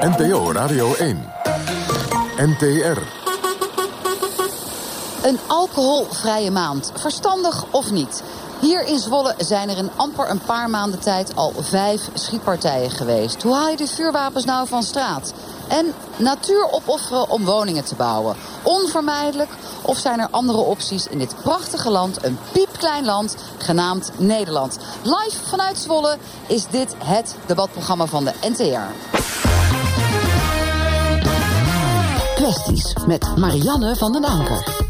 NPO Radio 1. NTR. Een alcoholvrije maand. Verstandig of niet? Hier in Zwolle zijn er in amper een paar maanden tijd al vijf schietpartijen geweest. Hoe haal je de vuurwapens nou van straat? En natuur opofferen om woningen te bouwen. Onvermijdelijk? Of zijn er andere opties in dit prachtige land, een piepklein land, genaamd Nederland? Live vanuit Zwolle is dit het debatprogramma van de NTR. Met Marianne van den Anker.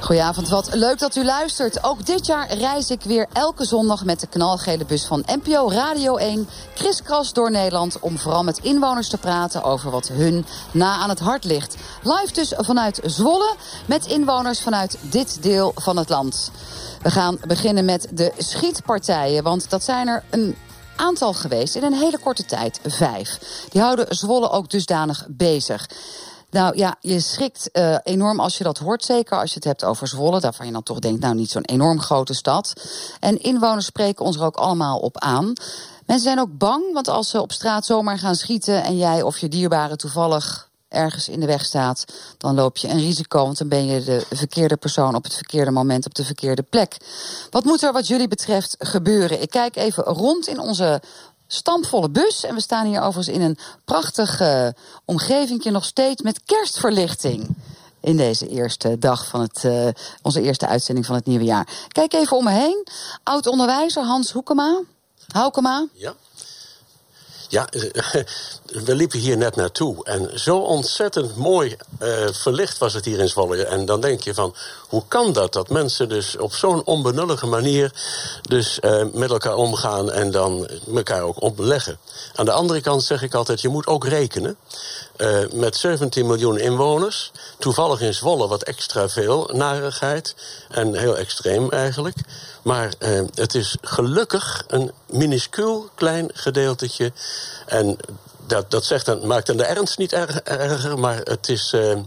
Goedenavond, wat leuk dat u luistert. Ook dit jaar reis ik weer elke zondag met de knalgele bus van NPO Radio 1... kriskras door Nederland om vooral met inwoners te praten... over wat hun na aan het hart ligt. Live dus vanuit Zwolle met inwoners vanuit dit deel van het land. We gaan beginnen met de schietpartijen, want dat zijn er een aantal geweest in een hele korte tijd. Vijf. Die houden Zwolle ook dusdanig bezig. Nou ja, je schrikt uh, enorm als je dat hoort. Zeker als je het hebt over Zwolle. Daarvan je dan toch denkt, nou niet zo'n enorm grote stad. En inwoners spreken ons er ook allemaal op aan. Mensen zijn ook bang, want als ze op straat zomaar gaan schieten... en jij of je dierbare toevallig ergens in de weg staat, dan loop je een risico. Want dan ben je de verkeerde persoon op het verkeerde moment op de verkeerde plek. Wat moet er wat jullie betreft gebeuren? Ik kijk even rond in onze stampvolle bus. En we staan hier overigens in een prachtige omgeving nog steeds met kerstverlichting. In deze eerste dag van het, uh, onze eerste uitzending van het nieuwe jaar. Kijk even om me heen. Oud-onderwijzer Hans Hoekema. Houkema. Ja. Ja, we liepen hier net naartoe. En zo ontzettend mooi uh, verlicht was het hier in Zwolle. En dan denk je van, hoe kan dat? Dat mensen dus op zo'n onbenullige manier... dus uh, met elkaar omgaan en dan elkaar ook opleggen. Aan de andere kant zeg ik altijd, je moet ook rekenen. Uh, met 17 miljoen inwoners. Toevallig in Zwolle wat extra veel narigheid. En heel extreem eigenlijk. Maar uh, het is gelukkig een minuscuul klein gedeeltetje. En dat, dat zegt maakt dan de ernst niet erger, maar het is. Uh,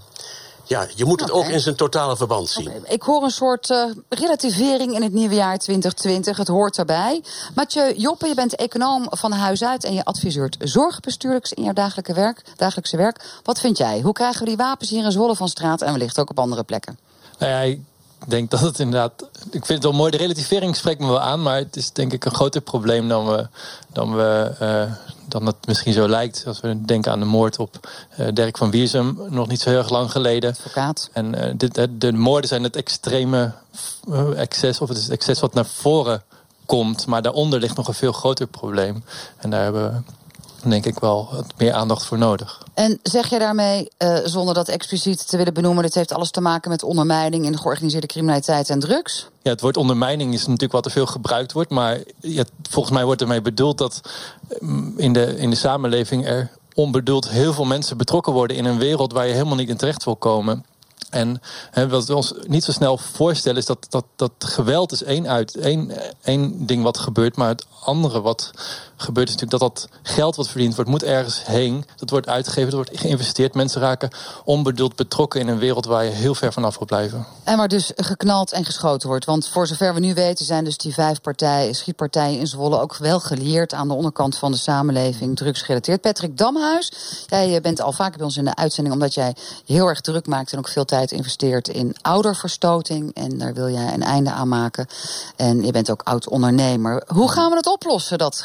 ja, je moet het okay. ook in zijn totale verband zien. Okay. Ik hoor een soort uh, relativering in het nieuwe jaar 2020. Het hoort erbij. Mathieu Joppe, je bent econoom van huis uit... en je adviseert zorgbestuurlijks in jouw dagelijkse werk, dagelijkse werk. Wat vind jij? Hoe krijgen we die wapens hier in Zwolle van straat... en wellicht ook op andere plekken? Nou ja, ik denk dat het inderdaad... Ik vind het wel mooi, de relativering spreekt me wel aan... maar het is denk ik een groter probleem dan we... Dan we uh, dan het misschien zo lijkt. Als we denken aan de moord op uh, Dirk van Wiersum, nog niet zo heel erg lang geleden. Advocaat. En uh, dit, de, de moorden zijn het extreme excess, of het is het excess wat naar voren komt. Maar daaronder ligt nog een veel groter probleem. En daar hebben we denk ik wel meer aandacht voor nodig. En zeg je daarmee, uh, zonder dat expliciet te willen benoemen... dit heeft alles te maken met ondermijning in de georganiseerde criminaliteit en drugs? Ja, het woord ondermijning is natuurlijk wat er veel gebruikt wordt. Maar ja, volgens mij wordt ermee bedoeld dat in de, in de samenleving... er onbedoeld heel veel mensen betrokken worden in een wereld... waar je helemaal niet in terecht wil komen. En hè, wat we ons niet zo snel voorstellen is dat, dat, dat geweld is één, uit, één, één ding wat gebeurt. Maar het andere wat gebeurt natuurlijk dat dat geld wat verdiend wordt, moet ergens heen. Dat wordt uitgegeven, dat wordt geïnvesteerd. Mensen raken onbedoeld betrokken in een wereld waar je heel ver vanaf wil blijven. En waar dus geknald en geschoten wordt. Want voor zover we nu weten zijn dus die vijf partijen, schietpartijen in Zwolle ook wel geleerd aan de onderkant van de samenleving, drugsgerelateerd. Patrick Damhuis, jij bent al vaker bij ons in de uitzending omdat jij heel erg druk maakt en ook veel tijd investeert in ouderverstoting. En daar wil jij een einde aan maken. En je bent ook oud ondernemer. Hoe gaan we het oplossen, dat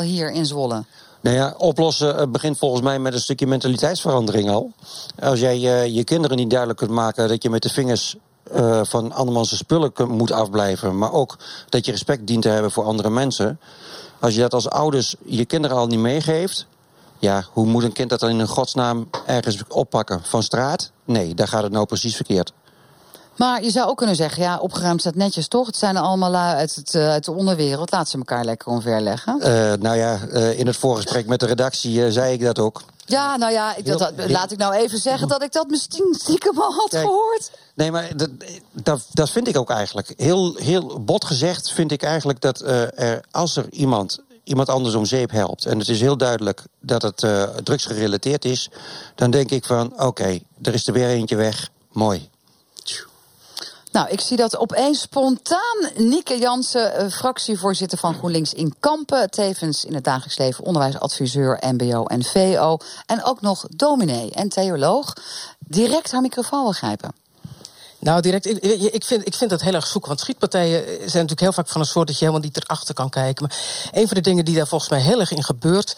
hier in Zwolle? Nou ja, oplossen begint volgens mij met een stukje mentaliteitsverandering al. Als jij uh, je kinderen niet duidelijk kunt maken dat je met de vingers uh, van andermans spullen moet afblijven, maar ook dat je respect dient te hebben voor andere mensen. Als je dat als ouders je kinderen al niet meegeeft, ja, hoe moet een kind dat dan in een godsnaam ergens oppakken? Van straat? Nee, daar gaat het nou precies verkeerd. Maar je zou ook kunnen zeggen, ja, opgeruimd staat netjes toch? Het zijn allemaal lui uit, het, uh, uit de onderwereld. Laat ze elkaar lekker omverleggen. Uh, nou ja, uh, in het voorgesprek met de redactie zei ik dat ook. Ja, nou ja, ik, dat, laat ik nou even zeggen dat ik dat misschien stiekem al had Kijk, gehoord. Nee, maar dat, dat, dat, vind ik ook eigenlijk. Heel, heel bot gezegd vind ik eigenlijk dat er, als er iemand iemand anders om zeep helpt... en het is heel duidelijk dat het drugsgerelateerd is... dan denk ik van, oké, okay, er is er weer eentje weg, mooi. Nou, ik zie dat opeens spontaan Nieke Jansen, eh, fractievoorzitter van GroenLinks in Kampen. Tevens in het dagelijks leven onderwijsadviseur, MBO en VO. En ook nog dominee en theoloog. Direct haar microfoon wil grijpen. Nou, direct. Ik, vind, ik vind dat heel erg zoek. Want schietpartijen zijn natuurlijk heel vaak van een soort dat je helemaal niet erachter kan kijken. Maar een van de dingen die daar volgens mij heel erg in gebeurt,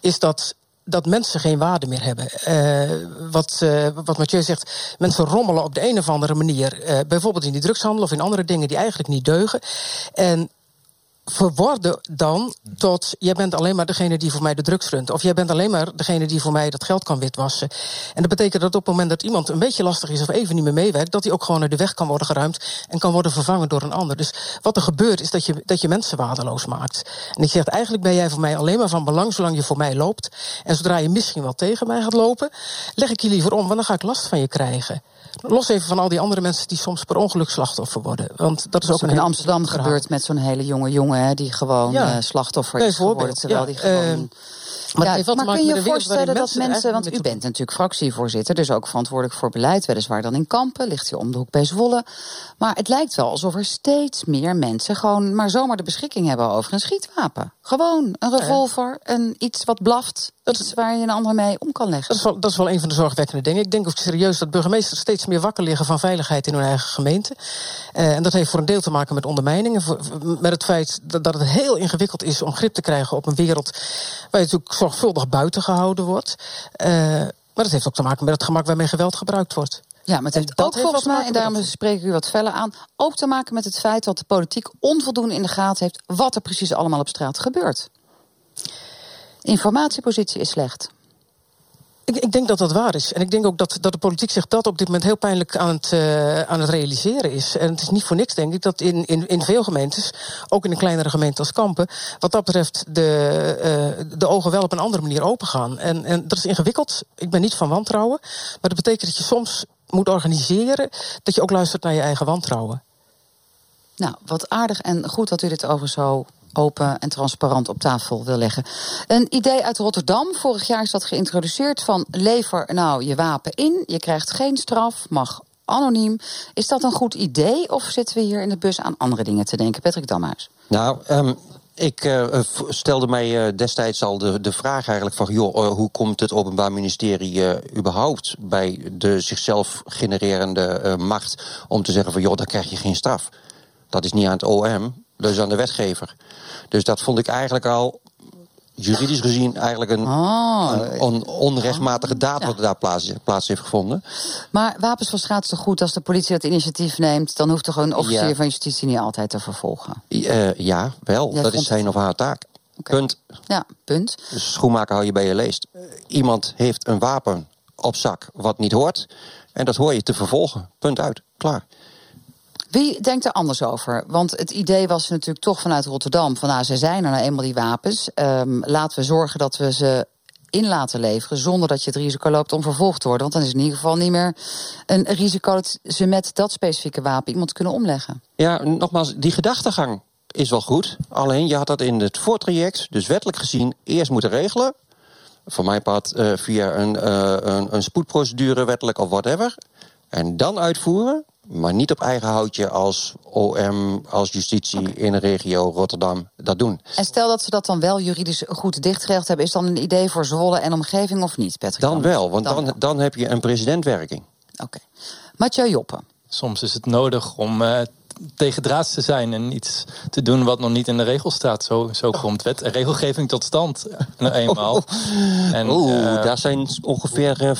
is dat dat mensen geen waarde meer hebben. Uh, wat, uh, wat Mathieu zegt, mensen rommelen op de een of andere manier. Uh, bijvoorbeeld in die drugshandel of in andere dingen die eigenlijk niet deugen. En verworden dan tot jij bent alleen maar degene die voor mij de drugs runt. Of jij bent alleen maar degene die voor mij dat geld kan witwassen. En dat betekent dat op het moment dat iemand een beetje lastig is of even niet meer meewerkt, dat hij ook gewoon naar de weg kan worden geruimd en kan worden vervangen door een ander. Dus wat er gebeurt is dat je, dat je mensen waardeloos maakt. En ik zeg eigenlijk ben jij voor mij alleen maar van belang zolang je voor mij loopt. En zodra je misschien wel tegen mij gaat lopen, leg ik je liever om, want dan ga ik last van je krijgen. Los even van al die andere mensen die soms per ongeluk slachtoffer worden. Want dat is ook een in Amsterdam gebeurd met zo'n hele jonge jongen hè, die gewoon ja. uh, slachtoffer is geworden. Terwijl ja, die gewoon. Uh, maar, ja, maar kun je je voorstellen dat mensen, want u bent natuurlijk fractievoorzitter, dus ook verantwoordelijk voor beleid, weliswaar dan in Kampen, ligt hier om de hoek bij Zwolle. Maar het lijkt wel alsof er steeds meer mensen gewoon maar zomaar de beschikking hebben over een schietwapen. Gewoon een revolver, een iets wat blaft, dat is waar je een ander mee om kan leggen. Dat is, wel, dat is wel een van de zorgwekkende dingen. Ik denk ook serieus dat burgemeesters steeds meer wakker liggen van veiligheid in hun eigen gemeente. Uh, en dat heeft voor een deel te maken met ondermijningen. Met het feit dat, dat het heel ingewikkeld is om grip te krijgen op een wereld waar je natuurlijk zorgvuldig buiten gehouden wordt. Uh, maar dat heeft ook te maken met het gemak waarmee geweld gebruikt wordt. Ja, maar het heeft ook volgens mij, en daarom spreek ik u wat feller aan, ook te maken met het feit dat de politiek onvoldoende in de gaten heeft wat er precies allemaal op straat gebeurt. Informatiepositie is slecht. Ik, ik, denk dat dat waar is. En ik denk ook dat, dat de politiek zich dat op dit moment heel pijnlijk aan het, uh, aan het realiseren is. En het is niet voor niks, denk ik, dat in, in, in veel gemeentes, ook in een kleinere gemeente als Kampen, wat dat betreft de, uh, de ogen wel op een andere manier open gaan. En, en dat is ingewikkeld. Ik ben niet van wantrouwen. Maar dat betekent dat je soms moet organiseren dat je ook luistert naar je eigen wantrouwen. Nou, wat aardig en goed dat u dit over zo open en transparant op tafel wil leggen. Een idee uit Rotterdam. Vorig jaar is dat geïntroduceerd van lever nou je wapen in. Je krijgt geen straf, mag anoniem. Is dat een goed idee of zitten we hier in de bus aan andere dingen te denken? Patrick Damhuis. Nou, um, ik uh, stelde mij uh, destijds al de, de vraag eigenlijk van... joh, hoe komt het Openbaar Ministerie überhaupt bij de zichzelf genererende macht... om te zeggen van joh, dan krijg je geen straf. Dat is niet aan het OM, dat is aan de wetgever. Dus dat vond ik eigenlijk al juridisch gezien eigenlijk een, oh. een on, onrechtmatige daad wat daar plaats, plaats, heeft gevonden. Maar wapens van straat is toch goed als de politie dat initiatief neemt? Dan hoeft toch een officier van justitie niet altijd te vervolgen? Uh, ja, wel. dat is zijn of haar taak. Okay. Punt. Ja, punt. Dus schoenmaker hou je bij je leest. Iemand heeft een wapen op zak wat niet hoort. En dat hoor je te vervolgen. Punt uit. Klaar. Wie denkt er anders over? Want het idee was natuurlijk toch vanuit Rotterdam: van nou, ze zijn er nou eenmaal die wapens. Um, laten we zorgen dat we ze in laten leveren. zonder dat je het risico loopt om vervolgd te worden. Want dan is in ieder geval niet meer een risico dat ze met dat specifieke wapen iemand kunnen omleggen. Ja, nogmaals, die gedachtegang is wel goed. Alleen je had dat in het voortraject, dus wettelijk gezien, eerst moeten regelen. Voor mijn part uh, via een, uh, een, een spoedprocedure, wettelijk of whatever. En dan uitvoeren maar niet op eigen houtje als OM, als justitie in de regio Rotterdam dat doen. En stel dat ze dat dan wel juridisch goed dichtgeregeld hebben, is dan een idee voor Zwolle en omgeving of niet, Patrick? Dan wel, want dan, dan, heb je een presidentwerking. Oké. Okay. Mathieu Joppen. Soms is het nodig om uh, tegendraads te zijn en iets te doen wat nog niet in de regels staat. Zo, zo komt wet en regelgeving tot stand. Nou, eenmaal. En, Oeh, uh, daar zijn ongeveer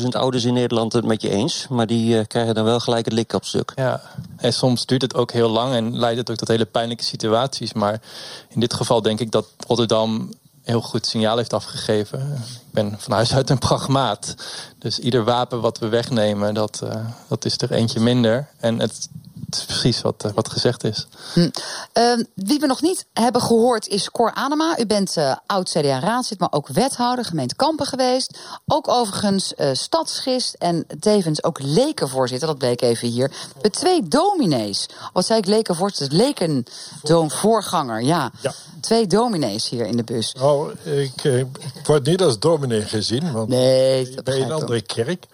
50.000 eh, ouders in Nederland het met je eens. Maar die uh, krijgen dan wel gelijk het lik op stuk. Ja, en soms duurt het ook heel lang en leidt het ook tot hele pijnlijke situaties. Maar in dit geval denk ik dat Rotterdam heel goed signaal heeft afgegeven. Ik ben van huis uit een pragmaat. Dus ieder wapen wat we wegnemen, dat, uh, dat is er eentje minder. En het is precies wat, uh, wat gezegd is. Hm. Uh, wie we nog niet hebben gehoord is Cor Anema. U bent uh, oud CDA-raadslid, maar ook wethouder, gemeente Kampen geweest. Ook overigens uh, stadsgist en tevens ook lekenvoorzitter. Dat bleek even hier. Met twee dominees. Wat zei ik lekenvoorzitter? Lekendoomvoorganger, ja. ja. Twee dominees hier in de bus. Nou, ik, ik word niet als dominee gezien, want nee, bij een andere kerk.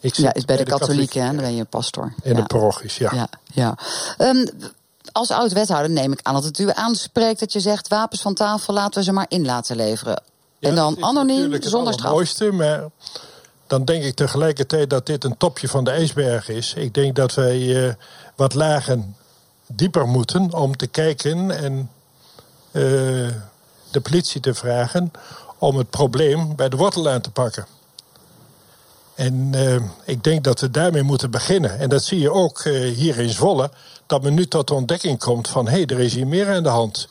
Ik ja, is bij, de, katholieken, hè? dan ben je pastor. In de parochies, ja. ja, ja. Um, als oud-wethouder neem ik aan dat het u aanspreekt dat je zegt... wapens van tafel laten we ze maar in laten leveren. en dan anoniem, zonder straf. Het mooiste, maar dan denk ik tegelijkertijd dat dit een topje van de ijsberg is. Ik denk dat wij uh, wat lagen dieper moeten om te kijken en uh, de politie te vragen om het probleem bij de wortel aan te pakken. En uh, ik denk dat we daarmee moeten beginnen. En dat zie je ook hier in Zwolle dat men nu tot de ontdekking komt van hé, hey, er is hier meer aan de hand.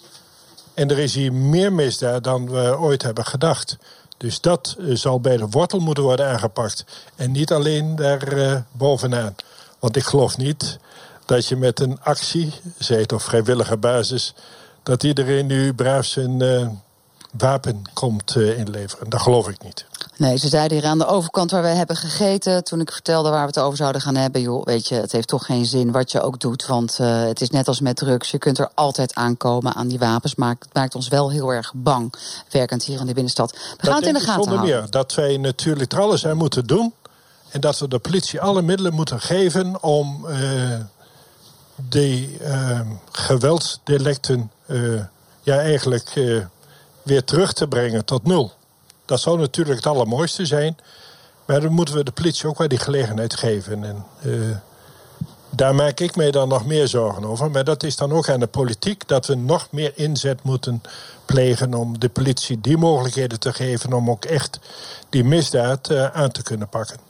En er is hier meer misdaad dan we ooit hebben gedacht. Dus dat uh, zal bij de wortel moeten worden aangepakt. En niet alleen daar uh, bovenaan. Want ik geloof niet dat je met een actie, zij het op vrijwillige basis, dat iedereen nu braaf zijn wapen komt inleveren. Dat geloof ik niet. Nee, ze zeiden hier aan de overkant waar we hebben gegeten. Toen ik vertelde waar we het over zouden gaan hebben. Joh, weet je, het heeft toch geen zin wat je ook doet. Want uh, het is net als met drugs. Je kunt er altijd aankomen aan die wapens. Maar het maakt ons wel heel erg bang. Werkend hier in de binnenstad. We dat gaan het in de gaten houden. Meer, dat wij natuurlijk er alles aan moeten doen. En dat we de politie alle middelen moeten geven om uh, die uh, geweldsdelicten ja, eigenlijk weer terug te brengen tot nul. Dat zou natuurlijk het allermooiste zijn. Maar dan moeten we de politie ook wel die gelegenheid geven. En uh, daar maak ik mij dan nog meer zorgen over. Maar dat is dan ook aan de politiek dat we nog meer inzet moeten plegen om de politie die mogelijkheden te geven om ook echt die misdaad uh, aan te kunnen pakken.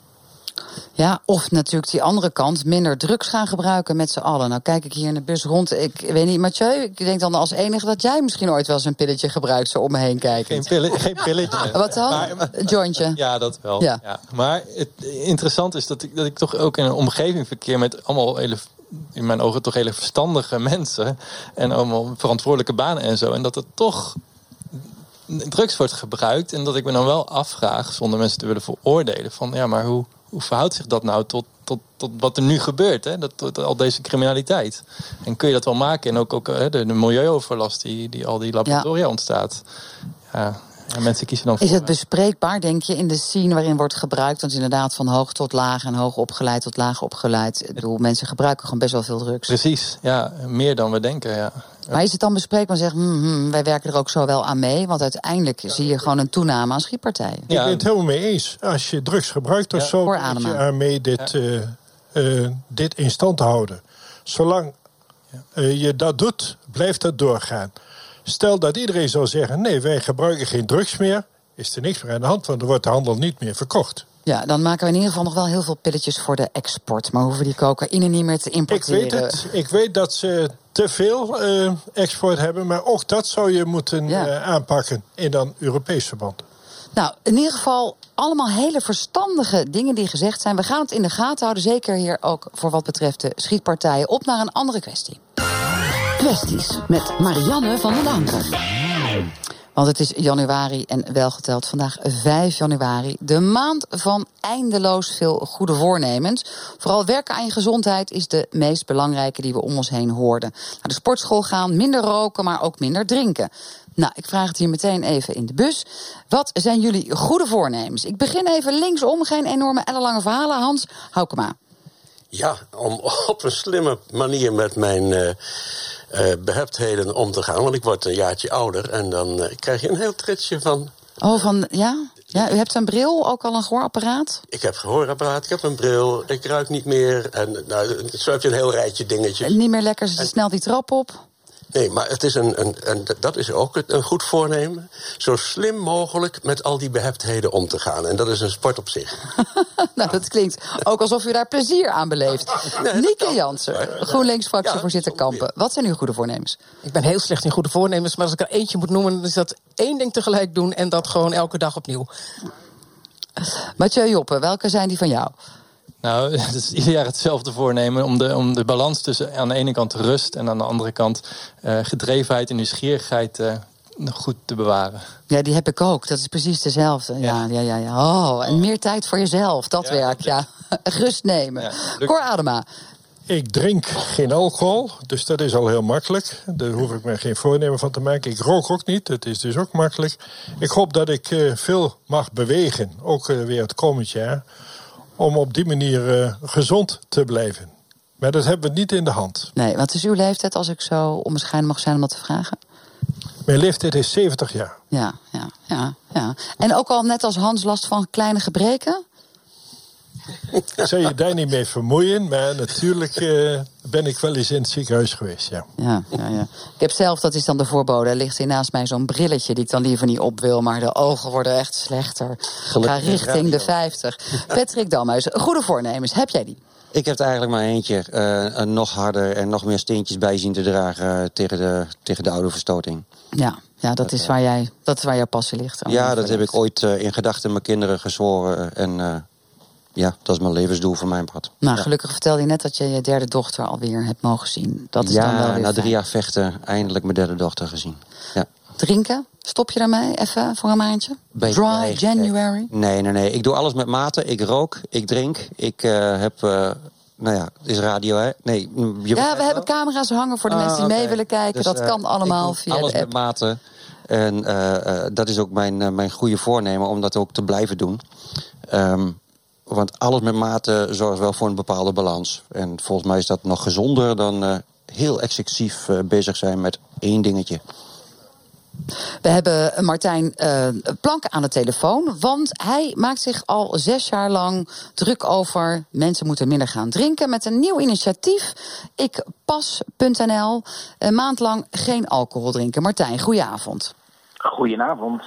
Ja, of natuurlijk die andere kant, minder drugs gaan gebruiken met z'n allen. Nou kijk ik hier in de bus rond. Ik weet niet, Mathieu, ik denk dan als enige dat jij misschien ooit wel eens een pilletje gebruikt, zo om me heen kijken. Geen, pille, geen pilletje. Wat dan? jointje? Ja, dat wel. Ja. Maar het interessant is dat ik, dat ik toch ook in een omgeving verkeer met allemaal hele in mijn ogen toch hele verstandige mensen. En allemaal verantwoordelijke banen en zo. En dat het toch drugs wordt gebruikt. En dat ik me dan wel afvraag, zonder mensen te willen veroordelen, van ja, maar hoe, hoe verhoudt zich dat nou tot, tot, tot wat er nu gebeurt? Hè? Dat, al deze criminaliteit. En kun je dat wel maken? En ook, ook hè, de, de milieuoverlast die, die al die laboratoria ontstaat. Ja, en mensen kiezen dan voor, Is het bespreekbaar, denk je, in de scene waarin wordt gebruikt? Want inderdaad, van hoog tot laag en hoog opgeleid tot laag opgeleid. Ik bedoel, mensen gebruiken gewoon best wel veel drugs. Precies, ja, meer dan we denken, ja. Maar is het dan bespreekbaar en zeggen, hmm, hmm, wij werken er ook zo wel aan mee? Want uiteindelijk zie je gewoon een toename aan schietpartijen. Ik ben het helemaal mee eens. Als je drugs gebruikt of zo, moet je aan mee dit, uh, uh, dit in stand te houden. Zolang uh, je dat doet, blijft dat doorgaan. Stel dat iedereen zou zeggen: nee, wij gebruiken geen drugs meer, is er niks meer aan de hand, want er wordt de handel niet meer verkocht. Ja, dan maken we in ieder geval nog wel heel veel pilletjes voor de export. Maar hoeven die cocaïne niet meer te importeren. Ik weet het. Ik weet dat ze te veel uh, export hebben. Maar ook dat zou je moeten uh, aanpakken in dan Europees verband. Nou, in ieder geval allemaal hele verstandige dingen die gezegd zijn. We gaan het in de gaten houden. Zeker hier ook voor wat betreft de schietpartijen. Op naar een andere kwestie. Kwesties met Marianne van den Anker. Want het is januari en welgeteld vandaag 5 januari. De maand van eindeloos veel goede voornemens. Vooral werken aan je gezondheid is de meest belangrijke die we om ons heen hoorden. Naar de sportschool gaan, minder roken, maar ook minder drinken. Nou, ik vraag het hier meteen even in de bus. Wat zijn jullie goede voornemens? Ik begin even linksom, geen enorme ellenlange verhalen. Hans, Houkema. Ja, om op een slimme manier met mijn uh, uh, beheptheden om te gaan. Want ik word een jaartje ouder en dan uh, krijg je een heel tritsje van. Oh, van ja? Ja, u hebt een bril, ook al een gehoorapparaat? Ik heb een gehoorapparaat, ik heb een bril, ik ruik niet meer. En nou, zo heb je een heel rijtje dingetjes. Niet meer lekker, ze snel die trap op. Nee, maar het is een, een, een, dat is ook een goed voornemen. Zo slim mogelijk met al die beheptheden om te gaan. En dat is een sport op zich. nou, dat klinkt ook alsof u daar plezier aan beleeft. Nee, Nieke Jansen, GroenLinks-fractievoorzitter ja, Kampen. Wat zijn uw goede voornemens? Ik ben heel slecht in goede voornemens. Maar als ik er eentje moet noemen, dan is dat één ding tegelijk doen... en dat gewoon elke dag opnieuw. Mathieu Joppe, welke zijn die van jou? Nou, het is ieder jaar hetzelfde voornemen om de, om de balans tussen aan de ene kant rust en aan de andere kant uh, gedrevenheid en nieuwsgierigheid uh, goed te bewaren. Ja, die heb ik ook. Dat is precies dezelfde. Ja, ja, ja. ja, Oh, en meer tijd voor jezelf, dat ja, werk, ja. Rust nemen. Ja, Cor Adema. Ik drink geen alcohol, dus dat is al heel makkelijk. Daar hoef ik me geen voornemen van te maken. Ik rook ook niet, dat is dus ook makkelijk. Ik hoop dat ik uh, veel mag bewegen, ook weer het komend jaar om op die manier eh, gezond te blijven. Maar dat hebben we niet in de hand. Nee, wat is uw leeftijd als ik zo onbescheiden mag zijn om dat te vragen? Mijn leeftijd is 70 jaar. Ja, ja, ja, ja. En ook al net als Hans last van kleine gebreken? Ik zou je daar niet mee vermoeien, maar natuurlijk eh, ben ik wel eens in het ziekenhuis geweest, ja. Ja, ja, ja. Ik heb zelf, dat is dan de voorbode, er ligt hier naast mij zo'n brilletje die ik dan liever niet op wil, maar de ogen worden echt slechter. Ga richting de 50. Patrick Damhuis, goede voornemens, heb jij die? Ik heb er eigenlijk maar eentje. eh, een nog harder en nog meer steentjes bij zien te dragen eh, tegen, de, tegen de oude verstoting. Ja, ja dat, is waar jij, dat is waar jouw passie ligt. Ja, dat heb ik ooit eh, in gedachten mijn kinderen gezworen. En eh, ja, dat is mijn levensdoel voor mijn part. Nou, Ja. gelukkig vertelde je net dat je je derde dochter alweer hebt mogen zien. Dat is ja, dan wel weer na drie jaar vechten eindelijk mijn derde dochter gezien. Ja. Drinken? Stop je daarmee even voor een maandje? Beetje Dry nee, January? Nee, nee, nee. Ik doe alles met mate. Ik rook, ik drink. Ik eh, heb, eh, nou ja, het is radio, hè? Nee, je Ja, we hebben camera's hangen voor de Ah, mensen die mee willen kijken. Dus, dat eh, kan allemaal via alles de met app. mate. En dat is ook mijn, mijn goede voornemen om dat ook te blijven doen. Ehm, want alles met mate zorgt wel voor een bepaalde balans. En volgens mij is dat nog gezonder dan eh, heel excessief eh, bezig zijn met één dingetje. We hebben Martijn eh Plank aan de telefoon. Want hij maakt zich al zes jaar lang druk over... mensen moeten minder gaan drinken met een nieuw initiatief. Ikpas.nl. Een maand lang geen alcohol drinken. Martijn, goedenavond. Goedenavond.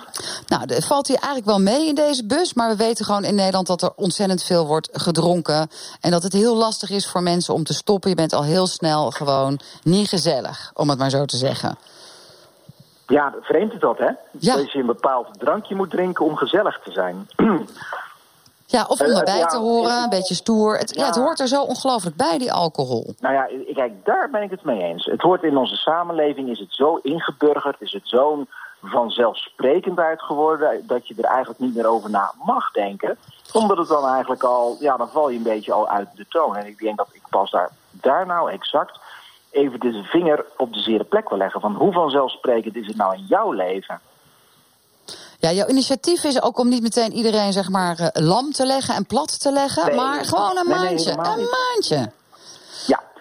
Nou, er valt hier eigenlijk wel mee in deze bus. Maar we weten gewoon in Nederland dat er ontzettend veel wordt gedronken. En dat het heel lastig is voor mensen om te stoppen. Je bent al heel snel gewoon niet gezellig, om het maar zo te zeggen. Ja, vreemd is dat, hè? Ja. Dat je een bepaald drankje moet drinken om gezellig te zijn. Ja, of om Eh, erbij ja, te horen, een beetje stoer. Het, ja. Ja. het hoort er zo ongelooflijk bij, die alcohol. nou ja, kijk, daar ben ik het mee eens. Het hoort in onze samenleving, is het zo ingeburgerd, is het zo'n vanzelfsprekendheid geworden... dat je er eigenlijk niet meer over na mag denken. Omdat het dan eigenlijk al, ja, dan val je een beetje al uit de toon. En ik denk dat ik pas daar, daar nou exact even de vinger op de zere plek wil leggen. Van hoe vanzelfsprekend is het nou in jouw leven? Ja, jouw initiatief is ook om niet meteen iedereen zeg maar eh, lam te leggen en plat te leggen. Nee, maar gewoon een nee, maandje. een maandje.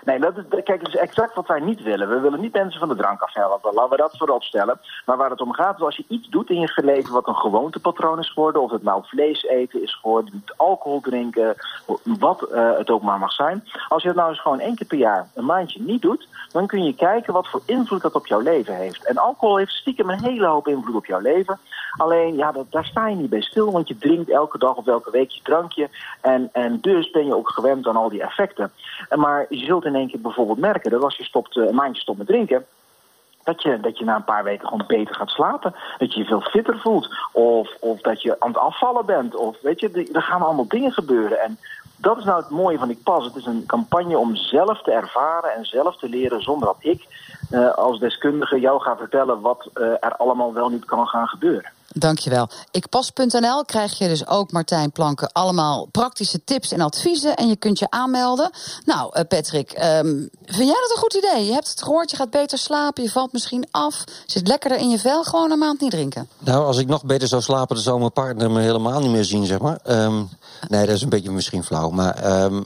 Nee, dat is, kijk, dat is exact wat wij niet willen. We willen niet mensen van de drank afhelpen. Laten we dat voorop stellen. Maar waar het om gaat is als je iets doet in je leven wat een gewoontepatroon is geworden... of het nou vlees eten is geworden, alcohol drinken, wat eh, het ook maar mag zijn. Als je het nou eens gewoon één keer per jaar een maandje niet doet... dan kun je kijken wat voor invloed dat op jouw leven heeft. En alcohol heeft stiekem een hele hoop invloed op jouw leven. Alleen, ja, dat, daar sta je niet bij stil, want je drinkt elke dag of elke week je drankje. En, en dus ben je ook gewend aan al die effecten. En maar je zult in één keer bijvoorbeeld merken dat als je stopt, eh, een maandje stopt met drinken... Dat je, dat je na een paar weken gewoon beter gaat slapen. Dat je je veel fitter voelt. Of, of dat je aan het afvallen bent. Of weet je, er gaan allemaal dingen gebeuren. En dat is nou het mooie van Ik Pas. Het is een campagne om zelf te ervaren en zelf te leren zonder dat ik eh, als deskundige jou ga vertellen wat eh, er allemaal wel niet kan gaan gebeuren. Dankjewel. Ikpas.nl krijg je dus ook, Martijn Planken, allemaal praktische tips en adviezen. En je kunt je aanmelden. Nou, eh, Patrick, ehm, vind jij dat een goed idee? Je hebt het gehoord, je gaat beter slapen, je valt misschien af. Zit lekkerder in je vel, gewoon een maand niet drinken. Nou, als ik nog beter zou slapen, dan zou mijn partner me helemaal niet meer zien, zeg maar. Ehm, nee, dat is een beetje misschien flauw. Maar ehm,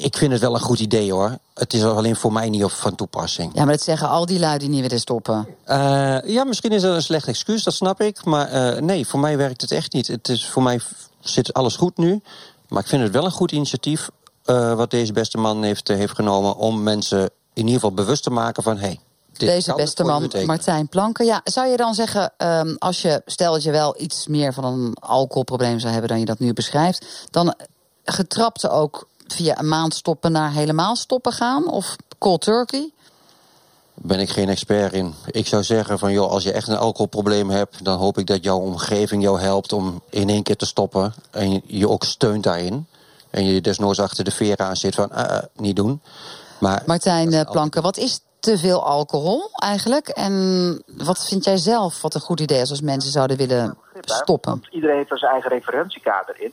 ik vind het wel een goed idee, hoor. Het is alleen voor mij niet op van toepassing. Ja, maar dat zeggen al die lui die niet willen stoppen. Eh, ja, misschien is dat een slecht excuus, dat snap ik. Maar eh, nee, voor mij werkt het echt niet. Het is, voor mij zit alles goed nu. Maar ik vind het wel een goed initiatief... eh, wat deze beste man heeft, heeft genomen... om mensen in ieder geval bewust te maken van... Hey, dit Deze beste man. Martijn Planken. Ja, zou je dan zeggen, ehm, als je, stel dat je wel iets meer van een alcoholprobleem zou hebben dan je dat nu beschrijft, dan getrapte ook via een maand stoppen naar helemaal stoppen gaan? Of cold turkey? ben ik geen expert in. Ik zou zeggen van, joh, als je echt een alcoholprobleem hebt... dan hoop ik dat jouw omgeving jou helpt om in één keer te stoppen... en je, ook steunt daarin. En je desnoods achter de veren aan zit van, eh, eh, niet doen. Maar Martijn eh, Planken, wat is te veel alcohol eigenlijk? En wat vind jij zelf wat een goed idee is als mensen zouden willen stoppen? Want iedereen heeft er zijn eigen referentiekader in.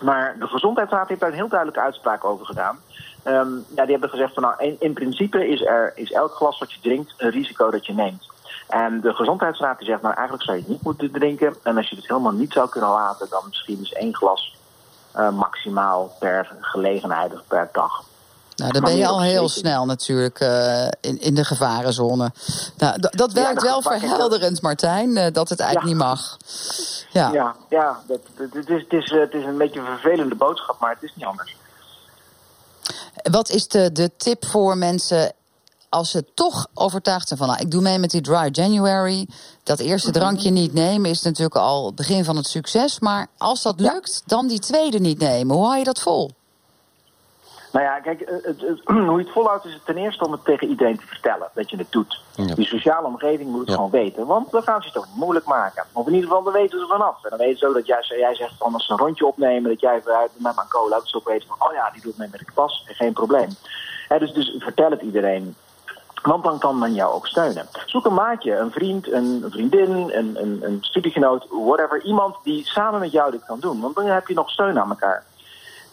Maar de Gezondheidsraad heeft daar een heel duidelijke uitspraak over gedaan. Ehm, ja, die hebben gezegd van nou, in, in principe is, er, is elk glas wat je drinkt een risico dat je neemt. En de Gezondheidsraad die zegt nou eigenlijk zou je het niet moeten drinken. En als je het helemaal niet zou kunnen laten, dan misschien is één glas eh, maximaal per gelegenheid of per dag. Nou, dan ben je al heel snel natuurlijk eh, in, in de gevarenzone. Nou, dat Ja, werkt wel verhelderend, Martijn, eh, dat het eigenlijk Ja. niet mag. Ja. Ja, ja dat, het, is, het, is, het is een beetje een vervelende boodschap, maar het is niet anders. Wat is de, de tip voor mensen als ze toch overtuigd zijn van... Nou, ik doe mee met die Dry January. Dat eerste Mhm. drankje niet nemen is natuurlijk al het begin van het succes. Maar als dat lukt, dan die tweede niet nemen. Hoe hou je dat vol? Nou ja, kijk, eh, het, het- hoe je het volhoudt is het ten eerste om het tegen iedereen te vertellen dat je het doet. Ja. Die sociale omgeving moet het Ja. gewoon weten, want dan gaan ze het toch niet moeilijk maken. Of in ieder geval, dan weten ze vanaf. En dan weten ze ook dat jij, jij zegt van als ze een rondje opnemen, dat jij met mijn cola, dat ze ook weten van, oh ja, die doet mee met ik pas, geen probleem. Dus, dus vertel het iedereen. Want dan kan men jou ook steunen. Zoek een maatje, een vriend, een vriendin, een, een, een studiegenoot, whatever. Iemand die samen met jou dit kan doen. Want dan heb je nog steun aan elkaar.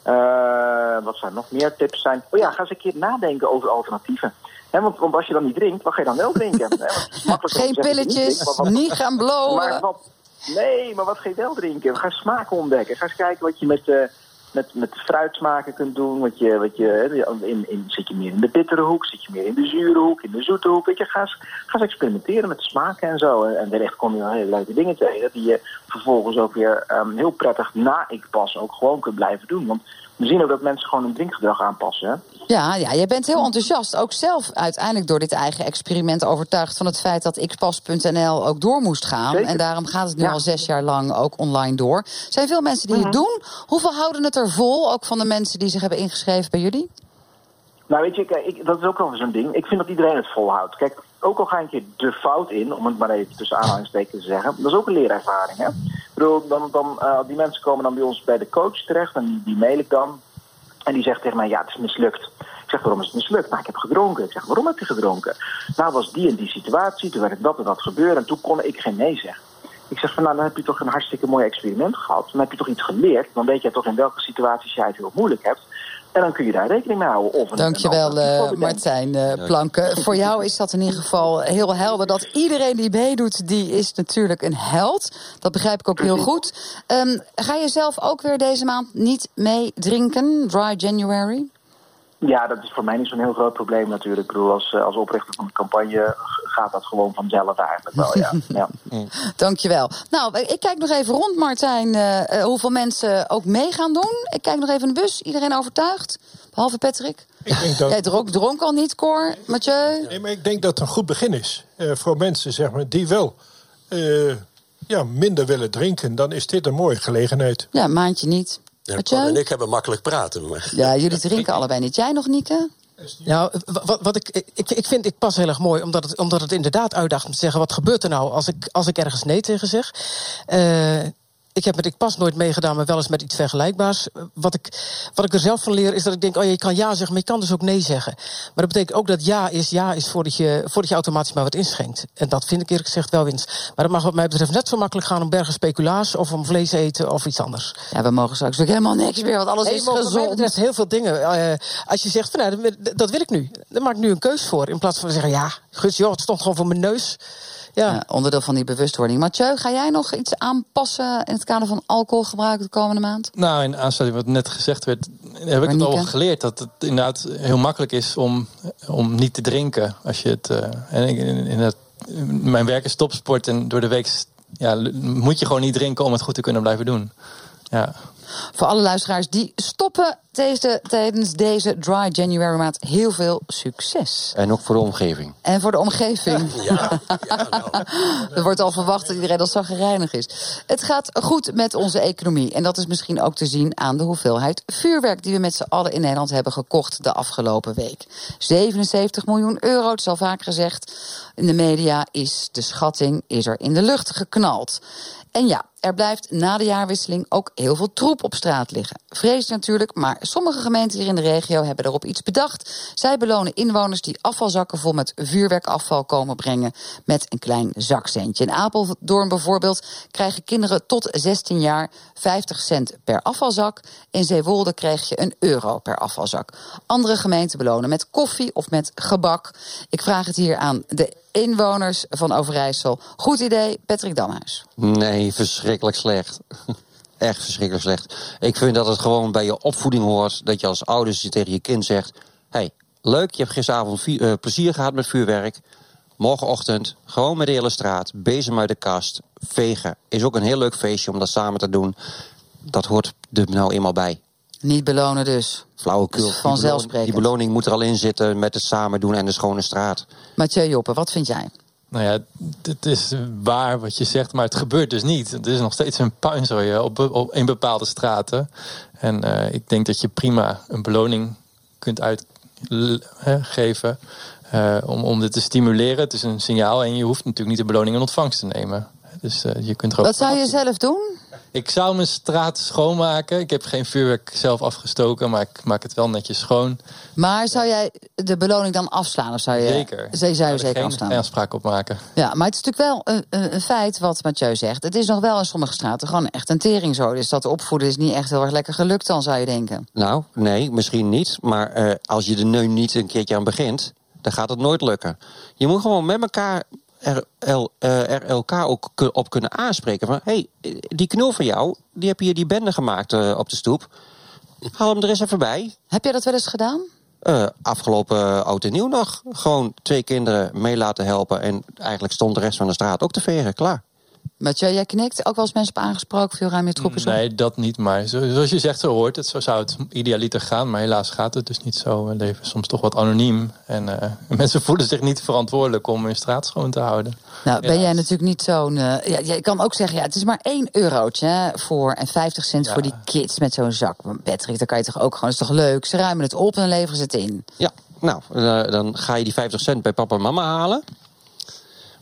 Eh, wat zou nog meer tips zijn? Oh ja, ga eens een keer nadenken over alternatieven. Want, want als je dan niet drinkt, wat ga je dan wel drinken? Geen niet pilletjes, niet gaan blowen. maar wat, nee, maar wat ga je wel drinken? Ga smaken ontdekken. Ga eens kijken wat je met, eh met, met fruitsmaken kunt doen. Wat je, wat je, in, in, zit je meer in de bittere hoek? Zit je meer in de zure hoek? In de zoete hoek? Weet je, ga eens, ga eens experimenteren met smaken en zo. En, wellicht kom je dan hele leuke dingen tegen... die je vervolgens ook weer ehm, heel prettig na ik pas ook gewoon kunt blijven doen. Want we zien ook dat mensen gewoon hun drinkgedrag aanpassen. Hè? Ja, ja, je bent heel enthousiast. Ook zelf uiteindelijk door dit eigen experiment overtuigd van het feit dat xpas.nl ook door moest gaan. Zeker. En daarom gaat het nu Ja. al zes jaar lang ook online door. Er zijn veel mensen die het doen. Hoeveel houden het er vol? Ook van de mensen die zich hebben ingeschreven bij jullie? Nou, weet je, kijk, ik, dat is ook wel zo'n ding. Ik vind dat iedereen het volhoudt. Kijk, ook al ga een keer de fout in, om het maar even tussen aanhalingstekens te zeggen, dat is ook een leerervaring. Hè? Ik bedoel, dan, dan, eh, die mensen komen dan bij ons bij de coach terecht en die, die mail ik dan. En die zegt tegen mij, ja, het is mislukt. Ik zeg, waarom is het mislukt? Nou, ik heb gedronken. Ik zeg, waarom heb je gedronken? Nou, was die en die situatie, toen werd dat en dat gebeuren en toen kon ik geen nee zeggen. Ik zeg van, nou, dan heb je toch een hartstikke mooi experiment gehad. Dan heb je toch iets geleerd. Dan weet je toch in welke situaties jij het heel moeilijk hebt. En dan kun je daar rekening mee houden. Of een, Dankjewel, een eh. Martijn eh, Planken. Voor jou is dat in ieder geval heel helder. Dat iedereen die meedoet, die is natuurlijk een held. Dat begrijp ik ook heel goed. Ehm, ga je zelf ook weer deze maand niet mee drinken? Dry January? Ja, dat is voor mij niet zo'n heel groot probleem natuurlijk. Ik bedoel, als, eh, als oprichter van de campagne gaat dat gewoon vanzelf eigenlijk wel, ja. ja. Dankjewel. Nou, ik kijk nog even rond, Martijn, eh, eh, hoeveel mensen ook mee gaan doen. Ik kijk nog even in de bus. Iedereen overtuigd? Behalve Patrick. Ik denk dat, Jij dronk, dronk al niet, Cor. Mathieu? nee, maar ik denk dat het een goed begin is eh, voor mensen zeg maar, die wel eh, ja, minder willen drinken. Dan is dit een mooie gelegenheid. Ja, maandje niet. Ja, en ik hebben makkelijk praten. Maar... Ja, jullie drinken allebei niet. Jij nog, Nieke? Nou, wat, wat ik, ik, ik vind ik pas heel erg mooi, omdat het, omdat het inderdaad uitdaagt om te zeggen: wat gebeurt er nou als ik, als ik ergens nee tegen zeg? Eh, ik heb met ik pas nooit meegedaan, maar wel eens met iets vergelijkbaars. Wat ik, wat ik er zelf van leer is dat ik denk: oh, je kan ja zeggen, maar je kan dus ook nee zeggen. Maar dat betekent ook dat ja is ja is voordat je, voordat je automatisch maar wat inschenkt. En dat vind ik eerlijk gezegd wel winst. Maar dat mag wat mij betreft net zo makkelijk gaan om bergen speculaas of om vlees eten of iets anders. Ja, we mogen straks ook helemaal niks meer, want alles Nee, is wat mij gezond. betreft heel veel dingen. eh, als je zegt, van, nou, dat- dat wil ik nu. Dan maak ik nu een keus voor. In plaats van te zeggen, ja, guts, joh, het stond gewoon voor mijn neus. Ja. Ja, onderdeel van die bewustwording. Mathieu, ga jij nog iets aanpassen in het kader van alcoholgebruik de komende maand? Nou, in aansluiting wat net gezegd werd, heb ik het al geleerd dat het inderdaad heel makkelijk is om, om niet te drinken. Als je het, eh, en ik- in, in het, mijn werk is topsport en door de week ja, moet je gewoon niet drinken om het goed te kunnen blijven doen. Ja. Voor alle luisteraars die stoppen deze, tijdens deze Dry January maand, heel veel succes. En ook voor de omgeving. En voor de omgeving. Ja, ja, nou. Er wordt al verwacht dat iedereen al zagrijnig is. Het gaat goed met onze economie. En dat is misschien ook te zien aan de hoeveelheid vuurwerk... die we met z'n allen in Nederland hebben gekocht de afgelopen week. 77 miljoen euro, het is al vaak gezegd. In de media is de schatting is er in de lucht geknald. En ja, er blijft na de jaarwisseling ook heel veel troep op straat liggen. Vrees natuurlijk, maar sommige gemeenten hier in de regio hebben erop iets bedacht. Zij belonen inwoners die afvalzakken vol met vuurwerkafval komen brengen met een klein zakcentje. In Apeldoorn bijvoorbeeld krijgen kinderen tot 16 jaar 50 cent per afvalzak. In Zeewolde krijg je een euro per afvalzak. Andere gemeenten belonen met koffie of met gebak. Ik vraag het hier aan de inwoners van Overijssel. Goed idee, Patrick Damhuis. Nee, verschrikkelijk slecht. echt verschrikkelijk slecht. Ik vind dat het gewoon bij je opvoeding hoort. Dat je als ouders je tegen je kind zegt: hey, leuk, je hebt gisteravond eh, plezier gehad met vuurwerk. Morgenochtend gewoon met de hele straat, bezem uit de kast, vegen. Is ook een heel leuk feestje om dat samen te doen. Dat hoort er nou eenmaal bij. Niet belonen dus. Flauwekul. Dus Die beloning- vanzelfsprekend. Die beloning moet er al in zitten met het samen doen en de schone straat. Mathieu Joppe, wat vind jij? Nou ja, het is waar wat je zegt, maar het gebeurt dus niet. Het is nog steeds een puinzooi op, op, in bepaalde straten. En eh, ik denk dat je prima een beloning kunt uitgeven om, om dit te stimuleren. Het is een signaal en je hoeft natuurlijk niet de beloning in ontvangst te nemen. Dus eh, je kunt er ook Wat zou je zelf doen? Ik zou mijn straat schoonmaken. Ik heb geen vuurwerk zelf afgestoken, maar ik maak het wel netjes schoon. Maar zou jij de beloning dan afslaan? Of zou je, Zeker. Zou Zou er zeker geen, afslaan? geen afspraak op maken. Ja, maar het is natuurlijk wel een, feit wat Mathieu zegt. Het is nog wel in sommige straten gewoon echt een tering zo. Dus dat opvoeden is niet echt heel erg lekker gelukt dan, zou je denken. Nou, nee, misschien niet. Maar eh, als je er nu niet een keertje aan begint, dan gaat het nooit lukken. Je moet gewoon met elkaar er, el- eh, elkaar ook op kunnen aanspreken. Van, hé, hey, die knul van jou, die heb hier die bende gemaakt eh, op de stoep. Haal hem er eens even bij. Heb jij dat wel eens gedaan? Eh, afgelopen oud en nieuw nog. Gewoon twee kinderen mee laten helpen. En eigenlijk stond de rest van de straat ook te vegen. Klaar. Mathieu, jij knikt. Ook wel eens mensen op aangesproken. Veel ruim je troepen op. Nee, dat niet. Maar zo- zoals je zegt, zo hoort het. Zo zou het idealiter gaan. Maar helaas gaat het dus niet zo. We leven soms toch wat anoniem. En eh, mensen voelen zich niet verantwoordelijk om hun straat schoon te houden. Nou, ben Ja. jij natuurlijk niet zo'n. eh, ja, je kan ook zeggen, ja, het is maar 1 eurotje hè, voor en 50 cent Ja. voor die kids met zo'n zak. Patrick, dan kan je toch ook gewoon. Dat is toch leuk? Ze ruimen het op en leveren ze het in. Ja, nou, eh, dan ga je die 50 cent bij papa en mama halen.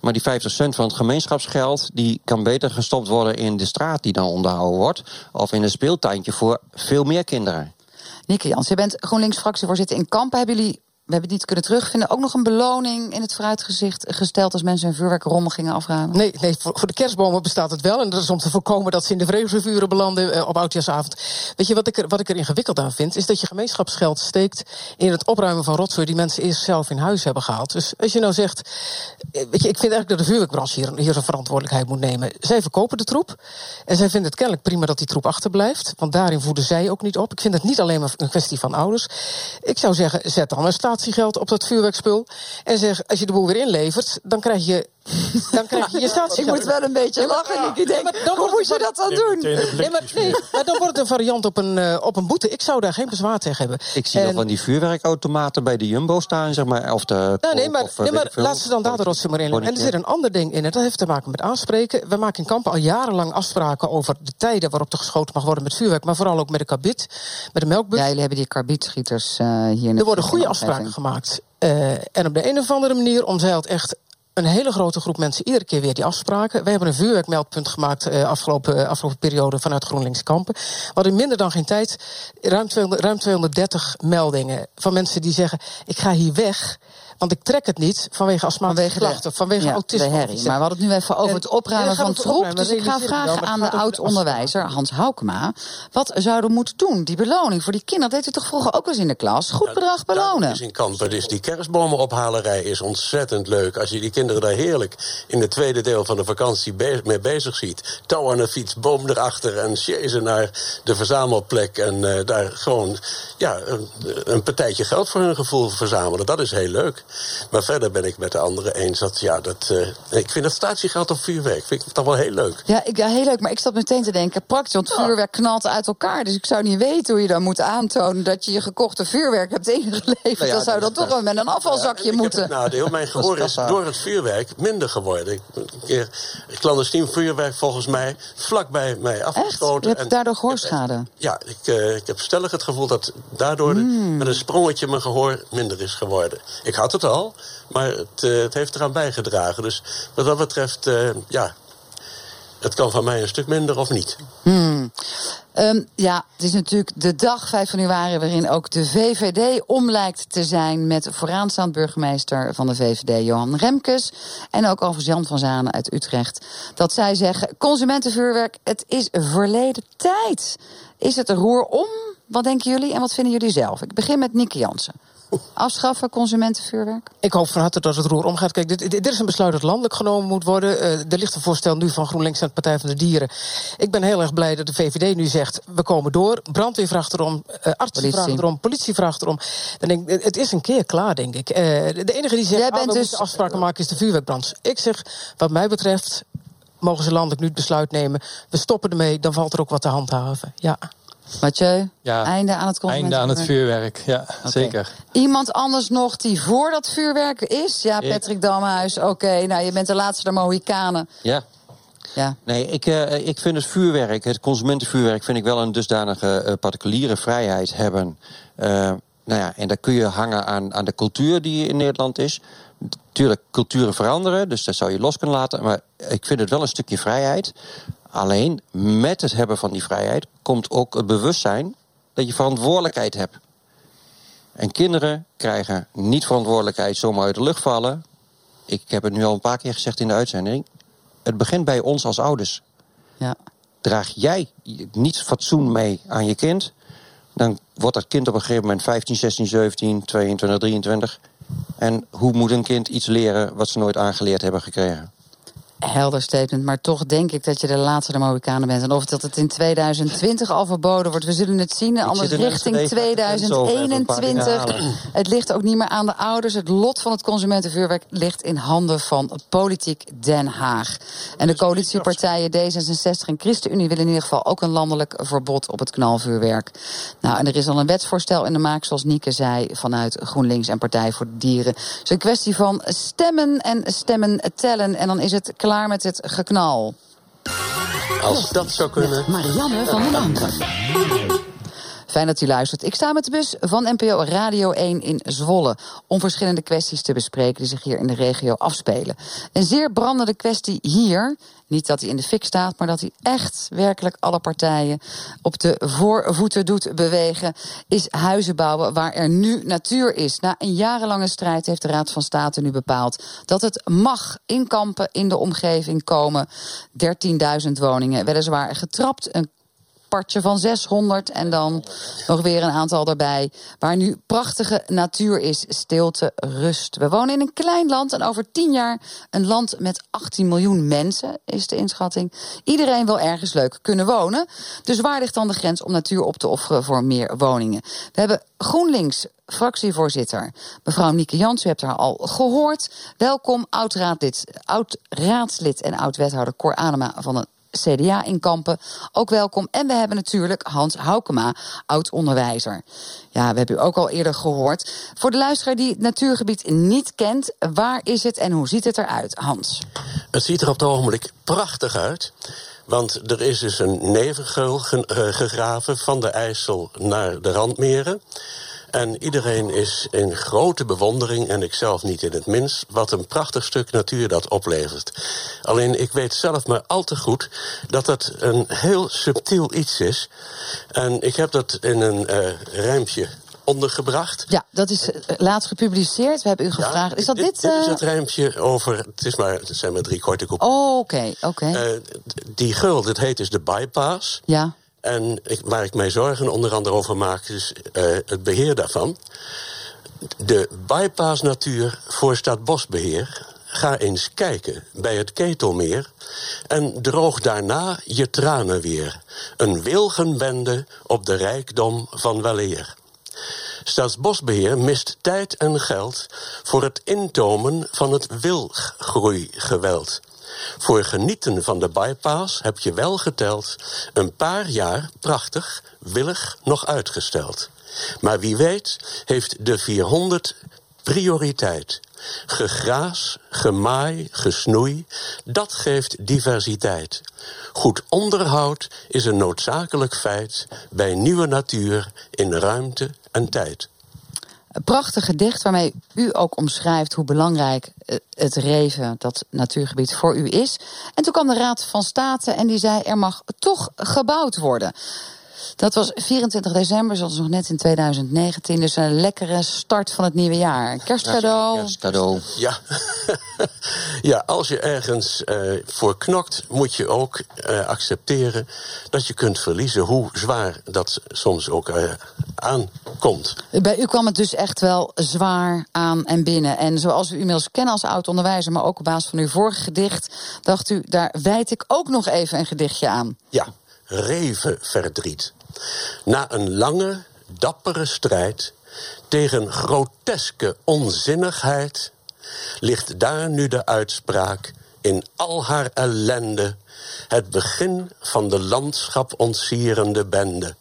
Maar die 50 cent van het gemeenschapsgeld... die kan beter gestopt worden in de straat die dan onderhouden wordt. Of in een speeltuintje voor veel meer kinderen. Nikke Jans, je bent GroenLinks fractievoorzitter in Kampen. Hebben jullie, we hebben niet kunnen terugvinden, ook nog een beloning in het vooruitgezicht gesteld als mensen hun vuurwerkrommel gingen afruimen? Nee, nee voor, de kerstbomen bestaat het wel. En dat is om te voorkomen dat ze in de vreugdevuren belanden eh, op oudjaarsavond. Weet je wat ik, er, wat ik er ingewikkeld aan vind? Is dat je gemeenschapsgeld steekt in het opruimen van rotzooi die mensen eerst zelf in huis hebben gehaald. Dus als je nou zegt. eh, Weet je, ik vind eigenlijk dat de vuurwerkbranche hier, hier zijn verantwoordelijkheid moet nemen. Zij verkopen de troep. En zij vinden het kennelijk prima dat die troep achterblijft. Want daarin voeden zij ook niet op. Ik vind het niet alleen maar een kwestie van ouders. Ik zou zeggen, zet dan een op dat vuurwerkspul. En zeg, als je de boel weer inlevert, dan krijg je. Dan krijg je je Ik moet wel een beetje Ja, maar- lachen, Nicky. Ik denk, dan hoe moet je dat dan doen? Nee maar, nee, dan wordt het een variant op een, eh, op een boete. Ik zou daar geen bezwaar tegen hebben. Ik zie nog En- van die vuurwerkautomaten bij de Jumbo staan, zeg maar. Of de Nou, nee, maar, of, eh, nee, maar laat ze dan daar de rotzooi maar in. En er zit een ander ding in. En dat heeft te maken met aanspreken. We maken in kampen al jarenlang afspraken over de tijden waarop er geschoten mag worden met vuurwerk. Maar vooral ook met de kabit, met de melkbus. Ja, jullie hebben die karbietschieters eh hier in de er worden goede afspraken gemaakt. Eh, en op de een of andere manier omzeilt echt een hele grote groep mensen iedere keer weer die afspraken. Wij hebben een vuurwerkmeldpunt gemaakt eh, afgelopen, afgelopen periode vanuit GroenLinks Kampen. We hadden in minder dan geen tijd ruim, 200, ruim 230 meldingen van mensen die zeggen: Ik ga hier weg. Want ik trek het niet vanwege astmatische Vanwege klachten, vanwege ja, autisme. de herrie. Maar we hadden het nu even over En- het opruimen Ja, van troep. opruimen, Dus ik ga wel, vragen aan de oud-onderwijzer Hans Haukema. Wat zouden we moeten doen? Die beloning voor die kinderen, dat deed u toch vroeger ook eens in de klas? Goed bedrag belonen. Dus in Kampen, dus die kerstbomenophalerij is ontzettend leuk. Als je die kinderen daar heerlijk in het tweede deel van de vakantie be- mee bezig ziet. Touw aan een fiets, boom erachter en chasen naar de verzamelplek. En eh, daar gewoon ja, een, een partijtje geld voor hun gevoel verzamelen. Dat is heel leuk. Maar verder ben ik met de anderen eens dat, ja, dat... eh, ik vind dat statiegeld op vuurwerk, vind ik toch wel heel leuk. Ja, ik, ja, heel leuk. Maar ik zat meteen te denken, praktisch, want vuurwerk knalt uit elkaar. Dus ik zou niet weten hoe je dan moet aantonen dat je je gekochte vuurwerk hebt ingeleverd. Nou ja, dan zou dat toch wel met een afvalzakje heb moeten. het nadeel, mijn gehoor is door het vuurwerk minder geworden. Ik heb een keer clandestien vuurwerk volgens mij vlakbij mij Echt? afgeschoten. Je hebt En- daardoor gehoorschade. Ja, ik, eh, ik heb stellig het gevoel dat daardoor Hmm. met een sprongetje mijn gehoor minder is geworden. Ik had het al, maar het, eh, het heeft eraan bijgedragen. Dus wat dat betreft, eh, ja, het kan van mij een stuk minder of niet. Ehm, ja, het is natuurlijk de dag 5 januari waarin ook de VVD om lijkt te zijn met vooraanstaand burgemeester van de VVD, Johan Remkes. En ook overigens Jan van Zanen uit Utrecht. Dat zij zeggen, consumentenvuurwerk, het is verleden tijd. Is het een roer om? Wat denken jullie en wat vinden jullie zelf? Ik begin met Nieke Jansen. Afschaffen consumentenvuurwerk? Ik hoop van harte dat het roer omgaat. Kijk, dit, dit, is een besluit dat landelijk genomen moet worden. Uh, er ligt een voorstel nu van GroenLinks en de Partij van de Dieren. Ik ben heel erg blij dat de VVD nu zegt, we komen door. Brandweer vraagt erom, uh, artsen vragen erom, politie vraagt erom. Dan denk ik, het is een keer klaar, denk ik. Uh, de enige die zegt, ah, we dus... afspraken maken is de vuurwerkbrand. Ik zeg, wat mij betreft, mogen ze landelijk nu het besluit nemen. We stoppen ermee, dan valt er ook wat te handhaven. Ja. Mathieu, ja, einde aan het Einde aan het vuurwerk, ja, zeker. Iemand anders nog die voor dat vuurwerk is? Ja, Patrick Damhuis, oké. nou, je bent de laatste der Mohikanen. Ja. Ja. Nee, ik, uh, ik vind het vuurwerk, het consumentenvuurwerk, vind ik wel een dusdanige uh, particuliere vrijheid hebben. Uh, nou ja, en daar kun je hangen aan, aan de cultuur die in Nederland is. Natuurlijk, culturen veranderen, dus dat zou je los kunnen laten. Maar ik vind het wel een stukje vrijheid. Alleen met het hebben van die vrijheid komt ook het bewustzijn dat je verantwoordelijkheid hebt. En kinderen krijgen niet verantwoordelijkheid zomaar uit de lucht vallen. Ik heb het nu al een paar keer gezegd in de uitzending. Het begint bij ons als ouders. Ja. Draag jij niet fatsoen mee aan je kind, dan wordt dat kind op een gegeven moment 15, 16, 17, 22, 23. En hoe moet een kind iets leren wat ze nooit aangeleerd hebben gekregen? Helder statement. Maar toch denk ik dat je de laatste de Mohikanen bent. En of dat het in 2020 al verboden wordt, we zullen het zien. Anders richting 2021. Het ligt ook niet meer aan de ouders. Het lot van het consumentenvuurwerk ligt in handen van politiek Den Haag. En de coalitiepartijen D66 en ChristenUnie willen in ieder geval ook een landelijk verbod op het knalvuurwerk. Nou, en er is al een wetsvoorstel in de maak, zoals Nieke zei, vanuit GroenLinks en Partij voor de Dieren. Het is een kwestie van stemmen en stemmen tellen. En dan is het klaar klaar met het geknal. Als dat zou kunnen. Marianne van den Anker. Fijn dat u luistert. Ik sta met de bus van NPO Radio 1 in Zwolle... om verschillende kwesties te bespreken die zich hier in de regio afspelen. Een zeer brandende kwestie hier, niet dat hij in de fik staat... maar dat hij echt werkelijk alle partijen op de voorvoeten doet bewegen... is huizen bouwen waar er nu natuur is. Na een jarenlange strijd heeft de Raad van State nu bepaald... dat het mag in kampen in de omgeving komen. 13.000 woningen, weliswaar getrapt... partje van 600 en dan nog weer een aantal daarbij. Waar nu prachtige natuur is, stilte, rust. We wonen in een klein land en over 10 jaar een land met 18 miljoen mensen, is de inschatting. Iedereen wil ergens leuk kunnen wonen. Dus waar ligt dan de grens om natuur op te offeren voor meer woningen? We hebben GroenLinks fractievoorzitter, mevrouw Nieke Jans. U hebt haar al gehoord. Welkom, oud-raadslid oud en oud-wethouder Cor Anema van de CDA in Kampen. Ook welkom. En we hebben natuurlijk Hans Haukema, oud-onderwijzer. Ja, we hebben u ook al eerder gehoord. Voor de luisteraar die het natuurgebied niet kent, waar is het en hoe ziet het eruit, Hans? Het ziet er op het ogenblik prachtig uit. Want er is dus een nevengeul gegraven van de IJssel naar de randmeren. En iedereen is in grote bewondering, en ik zelf niet in het minst, wat een prachtig stuk natuur dat oplevert. Alleen ik weet zelf maar al te goed dat dat een heel subtiel iets is. En ik heb dat in een uh, rijmpje ondergebracht. Ja, dat is uh, laatst gepubliceerd. We hebben u gevraagd. is dat dit? Dit, dit is het rijmpje over. Het, is maar, het zijn maar drie korte koppen. Oh, oké, oké. Uh, die gul, dit heet dus de bypass. Ja. En ik, waar ik mij zorgen onder andere over maak, is uh, het beheer daarvan. De bypass natuur voor Stadbosbeheer. Ga eens kijken bij het Ketelmeer en droog daarna je tranen weer. Een wilgenbende op de rijkdom van weleer. Staatsbosbeheer mist tijd en geld voor het intomen van het wilgroeigeweld. Voor genieten van de bypass heb je wel geteld een paar jaar prachtig, willig nog uitgesteld. Maar wie weet heeft de 400 prioriteit. Gegraas, gemaai, gesnoei, dat geeft diversiteit. Goed onderhoud is een noodzakelijk feit bij nieuwe natuur in ruimte en tijd. Prachtig gedicht waarmee u ook omschrijft hoe belangrijk eh, het Reven, dat natuurgebied, voor u is. En toen kwam de Raad van State en die zei: er mag toch gebouwd worden. Dat was 24 december, zoals nog net in 2019. Dus een lekkere start van het nieuwe jaar. Kerstcadeau. Kerstcadeau. Ja. Ja, als je ergens uh, voor knokt, moet je ook uh, accepteren dat je kunt verliezen, hoe zwaar dat soms ook uh, aankomt. Bij u kwam het dus echt wel zwaar aan en binnen. En zoals we u inmiddels kennen als oud-onderwijzer, maar ook op basis van uw vorige gedicht, dacht u, daar wijd ik ook nog even een gedichtje aan. Ja, revenverdriet. Na een lange, dappere strijd tegen groteske onzinnigheid ligt daar nu de uitspraak in al haar ellende, het begin van de landschap ontsierende bende.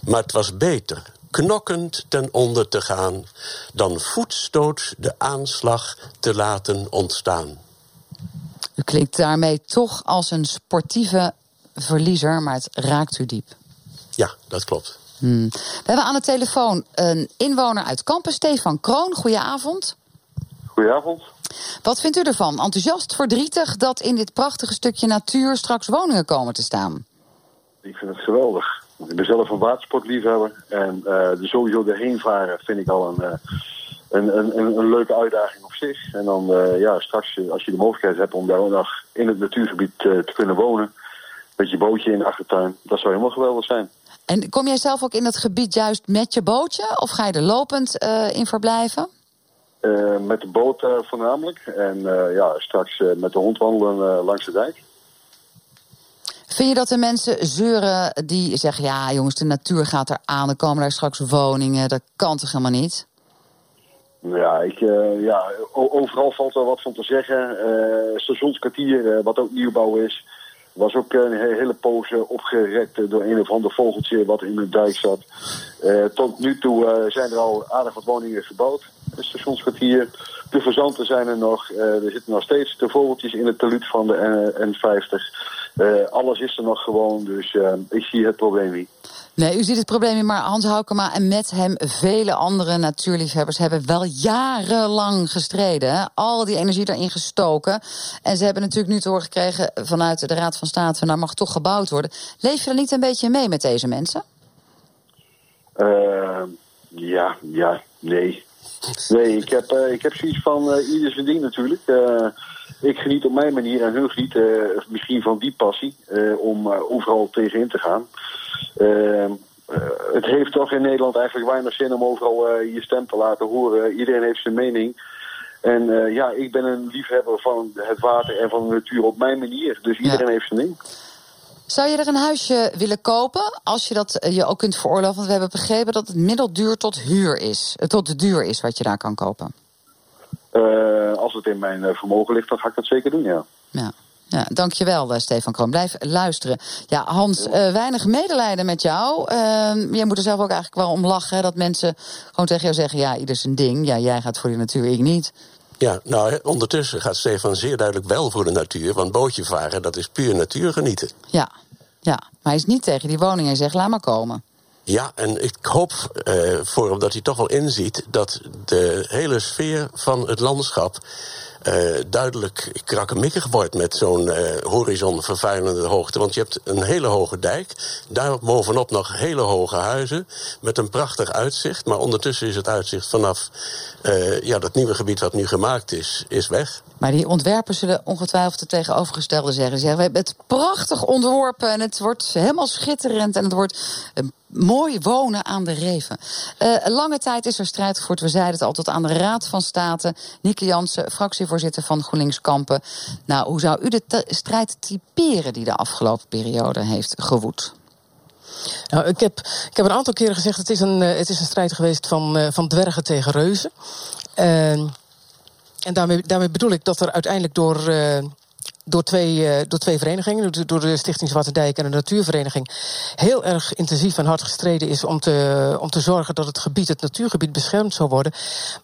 Maar het was beter knokkend ten onder te gaan, dan voetstoot de aanslag te laten ontstaan. U klinkt daarmee toch als een sportieve verliezer, maar het raakt u diep. Ja, dat klopt. Hmm. We hebben aan de telefoon een inwoner uit Kampen, Stefan Kroon. Goedenavond. Goedenavond. Wat vindt u ervan? Enthousiast, verdrietig dat in dit prachtige stukje natuur straks woningen komen te staan? Ik vind het geweldig. Ik ben zelf een watersportliefhebber. En uh, er sowieso erheen varen vind ik al een, uh, een, een, een, leuke uitdaging op zich. En dan uh, ja, straks, als je de mogelijkheid hebt om daar nog in het natuurgebied te kunnen wonen. Met je bootje in de achtertuin. Dat zou helemaal geweldig zijn. En kom jij zelf ook in het gebied juist met je bootje? Of ga je er lopend in verblijven? Uh, met de boot uh, voornamelijk. En uh, ja, straks met de hond wandelen langs de dijk. Vind je dat de mensen zeuren die zeggen... ja jongens, de natuur gaat er aan, er komen daar straks woningen... dat kan toch helemaal niet? Ja, ik, ja overal valt er wat van te zeggen. stationskwartier, wat ook nieuwbouw is... was ook een hele poos opgerekt door een of ander vogeltje... wat in de dijk zat. tot nu toe zijn er al aardig wat woningen gebouwd het stationskwartier. De verzanten zijn er nog. Uh, er zitten nog steeds de vogeltjes in het taluut van de N50. Uh, alles is er nog gewoon, dus ik zie het probleem niet. Nee, u ziet het probleem niet, maar Hans Haukema en met hem vele andere natuurliefhebbers hebben wel jarenlang gestreden. Al die energie daarin gestoken. En ze hebben natuurlijk nu te horen gekregen vanuit de Raad van State: van, nou mag toch gebouwd worden. Leef je er niet een beetje mee met deze mensen? ja, ja, nee. Nee, ik heb, uh, ik heb zoiets van uh, ieder zijn ding natuurlijk. Ik geniet op mijn manier en hun genieten misschien van die passie om overal tegenin te gaan. het heeft toch in Nederland eigenlijk weinig zin om overal je stem te laten horen. Iedereen heeft zijn mening. En ja, ik ben een liefhebber van het water en van de natuur op mijn manier. Dus iedereen heeft zijn ding. Zou je er een huisje willen kopen als je dat eh, je ook kunt veroorloven? Want we hebben begrepen dat het middelduur tot huur is. Eh, tot de duur is wat je daar kan kopen. Uh, als het in mijn vermogen ligt, dan ga ik dat zeker doen, ja. Ja. Ja, dankjewel, Stefan Kroon. Blijf luisteren. Ja, Hans, uh, weinig medelijden met jou. Uh, jij moet er zelf ook eigenlijk wel om lachen. Dat mensen gewoon tegen jou zeggen: ja, ieder zijn ding. Ja, jij gaat voor die natuur, ik niet. Ja, nou, ondertussen gaat Stefan zeer duidelijk wel voor de natuur. Want bootje varen, dat is puur natuurgenieten. Ja, ja, maar hij is niet tegen die woning. Hij zegt, laat maar komen. Ja, en ik hoop uh, voor hem dat hij toch wel inziet dat de hele sfeer van het landschap uh, duidelijk krakkemikkig wordt met zo'n uh, horizonvervuilende hoogte. Want je hebt een hele hoge dijk, daar bovenop nog hele hoge huizen met een prachtig uitzicht. Maar ondertussen is het uitzicht vanaf uh, ja, dat nieuwe gebied wat nu gemaakt is, is weg. Maar die ontwerpers zullen ongetwijfeld het tegenovergestelde zeggen. Ze zeggen, we hebben het prachtig ontworpen en het wordt helemaal schitterend en het wordt mooi wonen aan de Reven. Uh, lange tijd is er strijd gevoerd. We zeiden het al tot aan de Raad van State. Nieke Jansen, fractievoorzitter van GroenLinks Kampen. Nou, hoe zou u de strijd typeren die de afgelopen periode heeft gewoed? Nou, ik, heb, ik heb een aantal keren gezegd: het is een, het is een strijd geweest van, uh, van dwergen tegen reuzen. Uh, en daarmee, daarmee bedoel ik dat er uiteindelijk door, uh, door twee, uh, door twee verenigingen, door de Stichting Zwarte Dijk en de Natuurvereniging, heel erg intensief en hard gestreden is om te, om te zorgen dat het gebied, het natuurgebied, beschermd zou worden.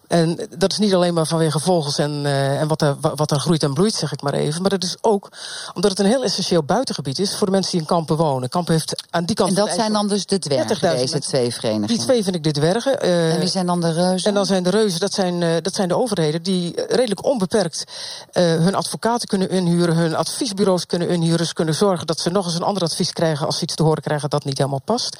En dat is niet alleen maar vanwege vogels en, uh, en wat, er, wat er groeit en bloeit, zeg ik maar even. Maar dat is ook omdat het een heel essentieel buitengebied is voor de mensen die in kampen wonen. Kampen heeft aan die kant. En dat zijn dan dus de dwergen, deze twee verenigingen? Die twee vind ik de dwergen. Uh, en wie zijn dan de reuzen? En dan zijn de reuzen, dat zijn, dat zijn de overheden die redelijk onbeperkt hun advocaten kunnen inhuren hun adviesbureaus kunnen inhuren. Ze kunnen zorgen dat ze nog eens een ander advies krijgen als ze iets te horen krijgen dat niet helemaal past.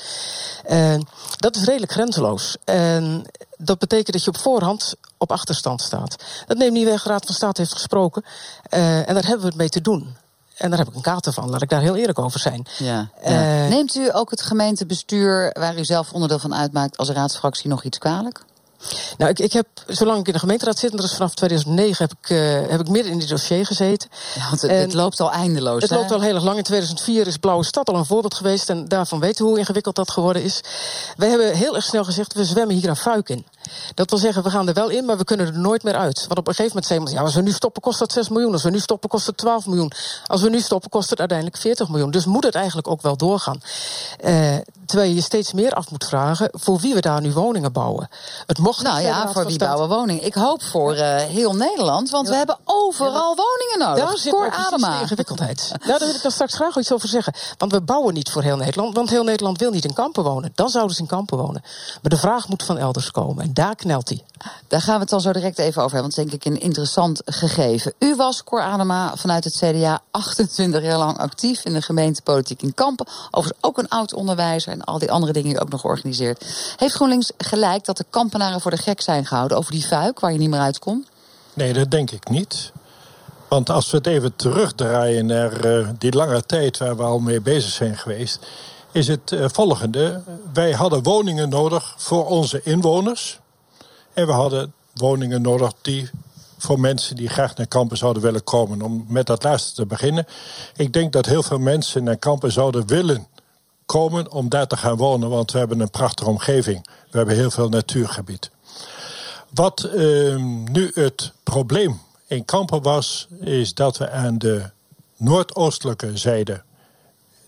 Uh, dat is redelijk grenzeloos. En dat betekent dat je op voorhand op achterstand staat. Dat neemt niet weg, de Raad van State heeft gesproken. Uh, en daar hebben we het mee te doen. En daar heb ik een kater van, laat ik daar heel eerlijk over zijn. Ja, ja. Uh, Neemt u ook het gemeentebestuur, waar u zelf onderdeel van uitmaakt, als raadsfractie nog iets kwalijk? Nou, ik, ik heb, zolang ik in de gemeenteraad zit, en dat is vanaf 2009, heb ik, uh, heb ik midden in dit dossier gezeten. Ja, want het, het loopt al eindeloos. Het hè? loopt al heel erg lang. In 2004 is Blauwe Stad al een voorbeeld geweest. En daarvan weten we hoe ingewikkeld dat geworden is. Wij hebben heel erg snel gezegd, we zwemmen hier een fuik in. Dat wil zeggen, we gaan er wel in, maar we kunnen er nooit meer uit. Want op een gegeven moment zeggen we, ja, als we nu stoppen kost dat 6 miljoen. Als we nu stoppen kost het 12 miljoen. Als we nu stoppen kost het uiteindelijk 40 miljoen. Dus moet het eigenlijk ook wel doorgaan. Uh, terwijl je je steeds meer af moet vragen voor wie we daar nu woningen bouwen. Het mocht nou ja, voor wie bouwen woningen. Ik hoop voor uh, heel Nederland, want ja. we hebben overal ja, woningen nodig. Daar zit Adema. de ingewikkeldheid. daar wil ik dan straks graag iets over zeggen. Want we bouwen niet voor heel Nederland, want heel Nederland wil niet in kampen wonen. Dan zouden ze in kampen wonen. Maar de vraag moet van elders komen. En daar knelt hij. Daar gaan we het dan zo direct even over hebben, want denk ik een interessant gegeven. U was, Cor Adema, vanuit het CDA 28 jaar lang actief in de gemeentepolitiek in Kampen. Overigens ook een oud onderwijzer en al die andere dingen die ook nog georganiseerd. Heeft GroenLinks gelijk dat de kampenaren voor de gek zijn gehouden over die fuik waar je niet meer uitkomt? Nee, dat denk ik niet. Want als we het even terugdraaien naar uh, die lange tijd waar we al mee bezig zijn geweest, is het uh, volgende. Wij hadden woningen nodig voor onze inwoners. En we hadden woningen nodig die voor mensen die graag naar kampen zouden willen komen. Om met dat laatste te beginnen. Ik denk dat heel veel mensen naar kampen zouden willen komen om daar te gaan wonen. Want we hebben een prachtige omgeving. We hebben heel veel natuurgebied. Wat uh, nu het probleem in kampen was, is dat we aan de noordoostelijke zijde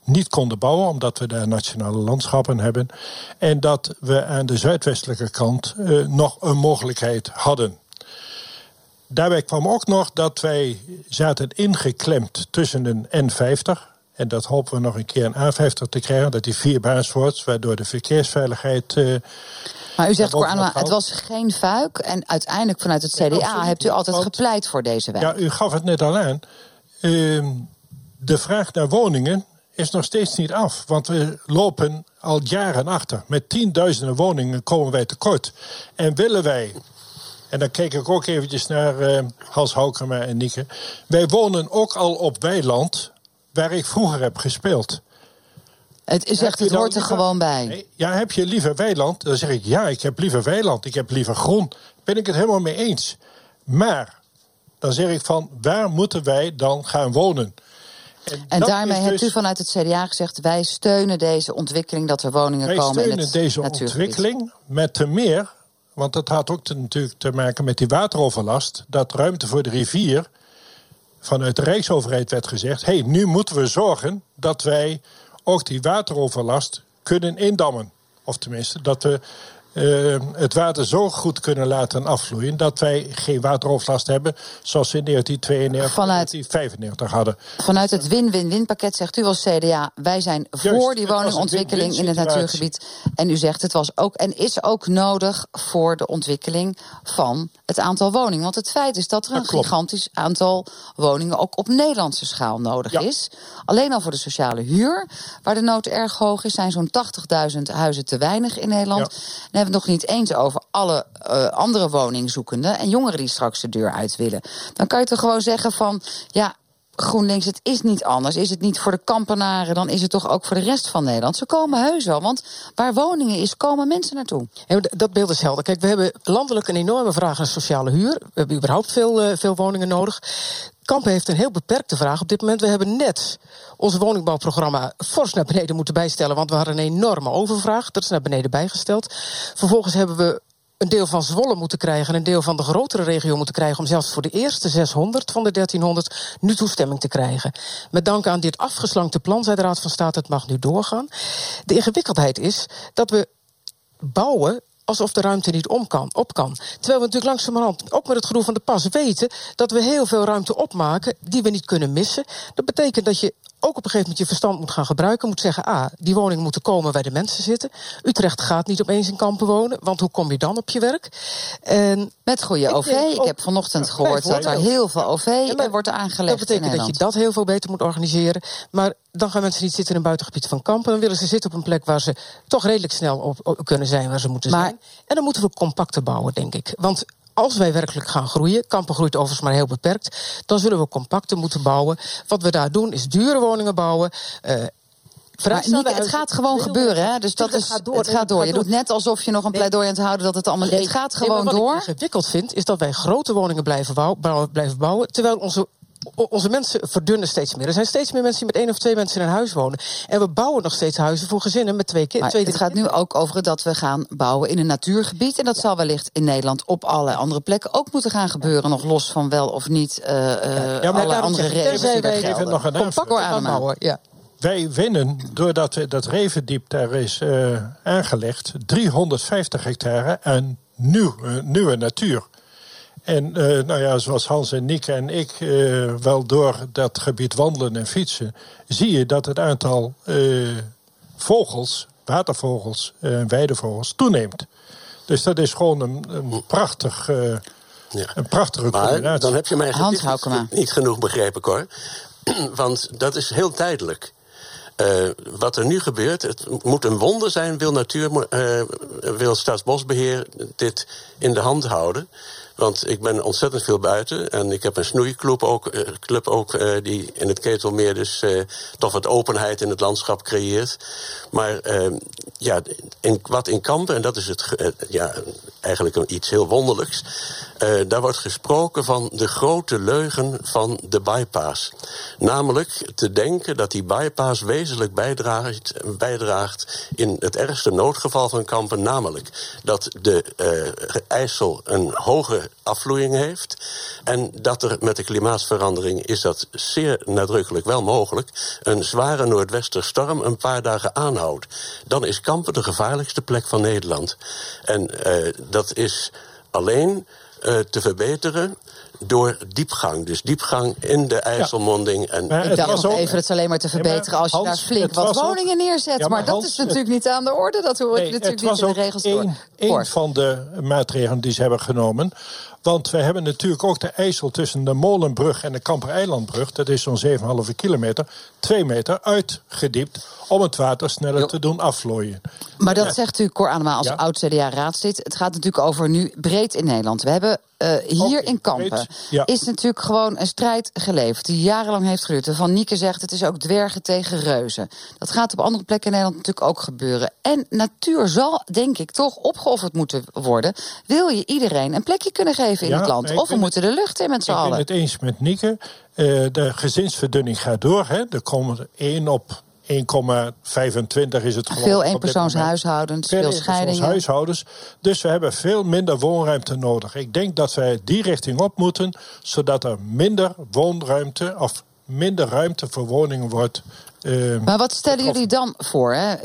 niet konden bouwen, omdat we daar nationale landschappen hebben. En dat we aan de zuidwestelijke kant uh, nog een mogelijkheid hadden. Daarbij kwam ook nog dat wij zaten ingeklemd tussen een N50. En dat hopen we nog een keer een A50 te krijgen, dat die vierbaans wordt, waardoor de verkeersveiligheid. Uh, maar u zegt, Koranma, het was geen fuik. En uiteindelijk vanuit het CDA ja, hebt u altijd want, gepleit voor deze wet. Ja, u gaf het net al aan. Uh, de vraag naar woningen is nog steeds niet af. Want we lopen al jaren achter. Met tienduizenden woningen komen wij tekort. En willen wij, en dan kijk ik ook eventjes naar uh, Hans Houkema en Nieke. Wij wonen ook al op weiland waar ik vroeger heb gespeeld. Het, u zegt, het hoort er gewoon bij. Ja, heb je liever weiland? Dan zeg ik, ja, ik heb liever weiland. Ik heb liever groen. Ben ik het helemaal mee eens. Maar, dan zeg ik van, waar moeten wij dan gaan wonen? En, en daarmee dus... hebt u vanuit het CDA gezegd: wij steunen deze ontwikkeling dat er woningen wij komen. Wij steunen in het deze ontwikkeling met te meer, want dat had ook te, natuurlijk te maken met die wateroverlast, dat ruimte voor de rivier vanuit de Rijksoverheid werd gezegd: hey, nu moeten we zorgen dat wij ook die wateroverlast kunnen indammen. Of tenminste, dat we uh, het water zo goed kunnen laten afvloeien dat wij geen wateroverlast hebben zoals we in 1992 vanuit, 1995 hadden. Vanuit het win-win-win pakket zegt u als CDA, wij zijn voor die woningontwikkeling in het natuurgebied. En u zegt het was ook en is ook nodig voor de ontwikkeling van het aantal woningen. Want het feit is dat er een gigantisch aantal woningen ook op Nederlandse schaal nodig Ja. is. Alleen al voor de sociale huur, waar de nood erg hoog is, zijn zo'n 80.000 huizen te weinig in Nederland. Hebben het nog niet eens over alle eh, andere woningzoekenden en jongeren die straks de deur uit willen. Dan kan je toch gewoon zeggen van ja. GroenLinks, het is niet anders. Is het niet voor de kampenaren, dan is het toch ook voor de rest van Nederland. Ze komen heus wel, want waar woningen is, komen mensen naartoe. Dat beeld is helder. Kijk, we hebben landelijk een enorme vraag naar sociale huur. We hebben überhaupt veel, eh, veel woningen nodig. Kampen heeft een heel beperkte vraag op dit moment. We hebben net ons woningbouwprogramma fors naar beneden moeten bijstellen, want we hadden een enorme overvraag. Dat is naar beneden bijgesteld. Vervolgens hebben we een deel van Zwolle moeten krijgen en een deel van de grotere regio moeten krijgen om zelfs voor de eerste 600 van de 1300 nu toestemming te krijgen. Met dank aan dit afgeslankte plan, zei de Raad van State, het mag nu doorgaan. De ingewikkeldheid is dat we bouwen alsof de ruimte niet om kan, op kan. Terwijl we natuurlijk langzamerhand, ook met het gedoe van de pas, weten dat we heel veel ruimte opmaken die we niet kunnen missen. Dat betekent dat je ook op een gegeven moment je verstand moet gaan gebruiken. Moet zeggen, ah, die woningen moeten komen waar de mensen zitten. Utrecht gaat niet opeens in kampen wonen, want hoe kom je dan op je werk? En Met goede Ik OV. denk Ik heb vanochtend gehoord dat er heel veel OV Ja, wordt aangelegd dat betekent dat je dat heel veel beter moet organiseren. Maar dan gaan mensen niet zitten in een buitengebied van kampen. Dan willen ze zitten op een plek waar ze toch redelijk snel op, op kunnen zijn waar ze moeten Maar- zijn. En dan moeten we compacter bouwen, denk ik. Want als wij werkelijk gaan groeien, kampen groeit overigens maar heel beperkt, dan zullen we compacter moeten bouwen. Wat we daar doen is dure woningen bouwen. eh, Maar vrijstaande Nieke, het gaat gewoon gebeuren, hè? Dus dat is, het gaat door. het gaat door. Je doet net alsof je nog een pleidooi aan het houden dat het allemaal... Nee, het gaat nee, gewoon wat door. ik ingewikkeld vind, is dat wij grote woningen blijven bouwen- blijven bouwen terwijl onze. Onze mensen verdunnen steeds meer. Er zijn steeds meer mensen die met één of twee mensen in een huis wonen. En we bouwen nog steeds huizen voor gezinnen met twee kinderen. het gaat nu ook over dat we gaan bouwen in een natuurgebied. En dat zal wellicht in Nederland op allerlei andere plekken ook moeten gaan gebeuren. Nog los van wel of niet eh, eh, Ja, maar alle andere regels tenzij die wij er even gelden. nog een compact Hoor, gaan Adema. bouwen. Ja. Wij winnen, doordat we dat Revendiep daar is eh, aangelegd, 350 hectare aan nieuw, eh, nieuwe natuur. En eh, nou ja, zoals Hans en Nieke en ik eh, wel door dat gebied wandelen en fietsen, zie je dat het aantal eh, vogels, watervogels en weidevogels toeneemt. Dus dat is gewoon een, een, prachtig, eh, Ja. een prachtige Maar combinatie. dan heb je Hans gedicht Houkema. niet genoeg begrepen, Cor. Want dat is heel tijdelijk. Eh, wat er nu gebeurt, het moet een wonder zijn, wil, natuur, eh, wil Staatsbosbeheer dit in de hand houden. Want ik ben ontzettend veel buiten en ik heb een snoeiclub ook, eh, club ook eh, die in het Ketelmeer dus eh, toch wat openheid in het landschap creëert. Maar eh, ja, wat in Kampen, en dat is het, ja, eigenlijk een, iets heel wonderlijks. daar wordt gesproken van de grote leugen van de bypass. Namelijk te denken dat die bypass wezenlijk bijdraagt, bijdraagt in het ergste noodgeval van Kampen. Namelijk dat de IJssel een hoge afvloeiing heeft. En dat er met de klimaatsverandering is dat zeer nadrukkelijk wel mogelijk. Een zware noordwesterstorm een paar dagen aanhoudt. Dan is Kampen de gevaarlijkste plek van Nederland. En eh, dat is alleen eh, te verbeteren door diepgang. Dus diepgang in de IJsselmonding. En Maar Ik het dacht was nog ook- even, het is alleen maar te verbeteren als je Hans, daar flink wat woningen neerzet. Ja, maar, maar dat is natuurlijk niet aan de orde. Dat hoor ik Nee, natuurlijk het niet in de regels door. één, één Cor. van de maatregelen die ze hebben genomen. Want we hebben natuurlijk ook de IJssel tussen de Molenbrug en de Kampereilandbrug. Dat is zo'n 7,5 kilometer. Twee meter uitgediept om het water sneller te doen afvlooien. Maar dat zegt u, Cor Anema, als Ja. oud-CDA-raadslid. Het gaat natuurlijk over nu breed in Nederland. We hebben eh, hier in Kampen... ja. is natuurlijk gewoon een strijd geleverd... die jarenlang heeft geduurd. Van Nieke zegt, het is ook dwergen tegen reuzen. Dat gaat op andere plekken in Nederland natuurlijk ook gebeuren. En natuur zal, denk ik, toch opgeofferd moeten worden... wil je iedereen een plekje kunnen geven in Ja, het land. Of we moeten de lucht in met z'n Ik ben allen. het eens met Nieke. Eh, de gezinsverdunning gaat door. Hè. Er komen er 1 op 1,25 is het gewoon. Veel eenpersoonshuishoudens, moment. veel scheidingen. Dus we hebben veel minder woonruimte nodig. Ik denk dat wij die richting op moeten, zodat er minder woonruimte of minder ruimte voor woningen wordt. eh, Maar wat stellen jullie dan voor? Hè? Eh,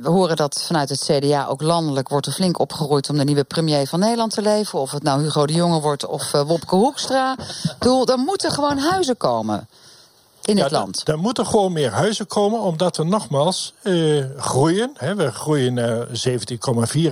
we horen dat vanuit het CDA ook landelijk wordt er flink opgeroeid om de nieuwe premier van Nederland te leven. Of het nou Hugo de Jonge wordt of eh, Wopke Hoekstra. Ik bedoel, er moeten gewoon huizen komen in Ja, het land. Er moeten gewoon meer huizen komen, omdat we nogmaals eh, groeien. Hè, we groeien naar 17,4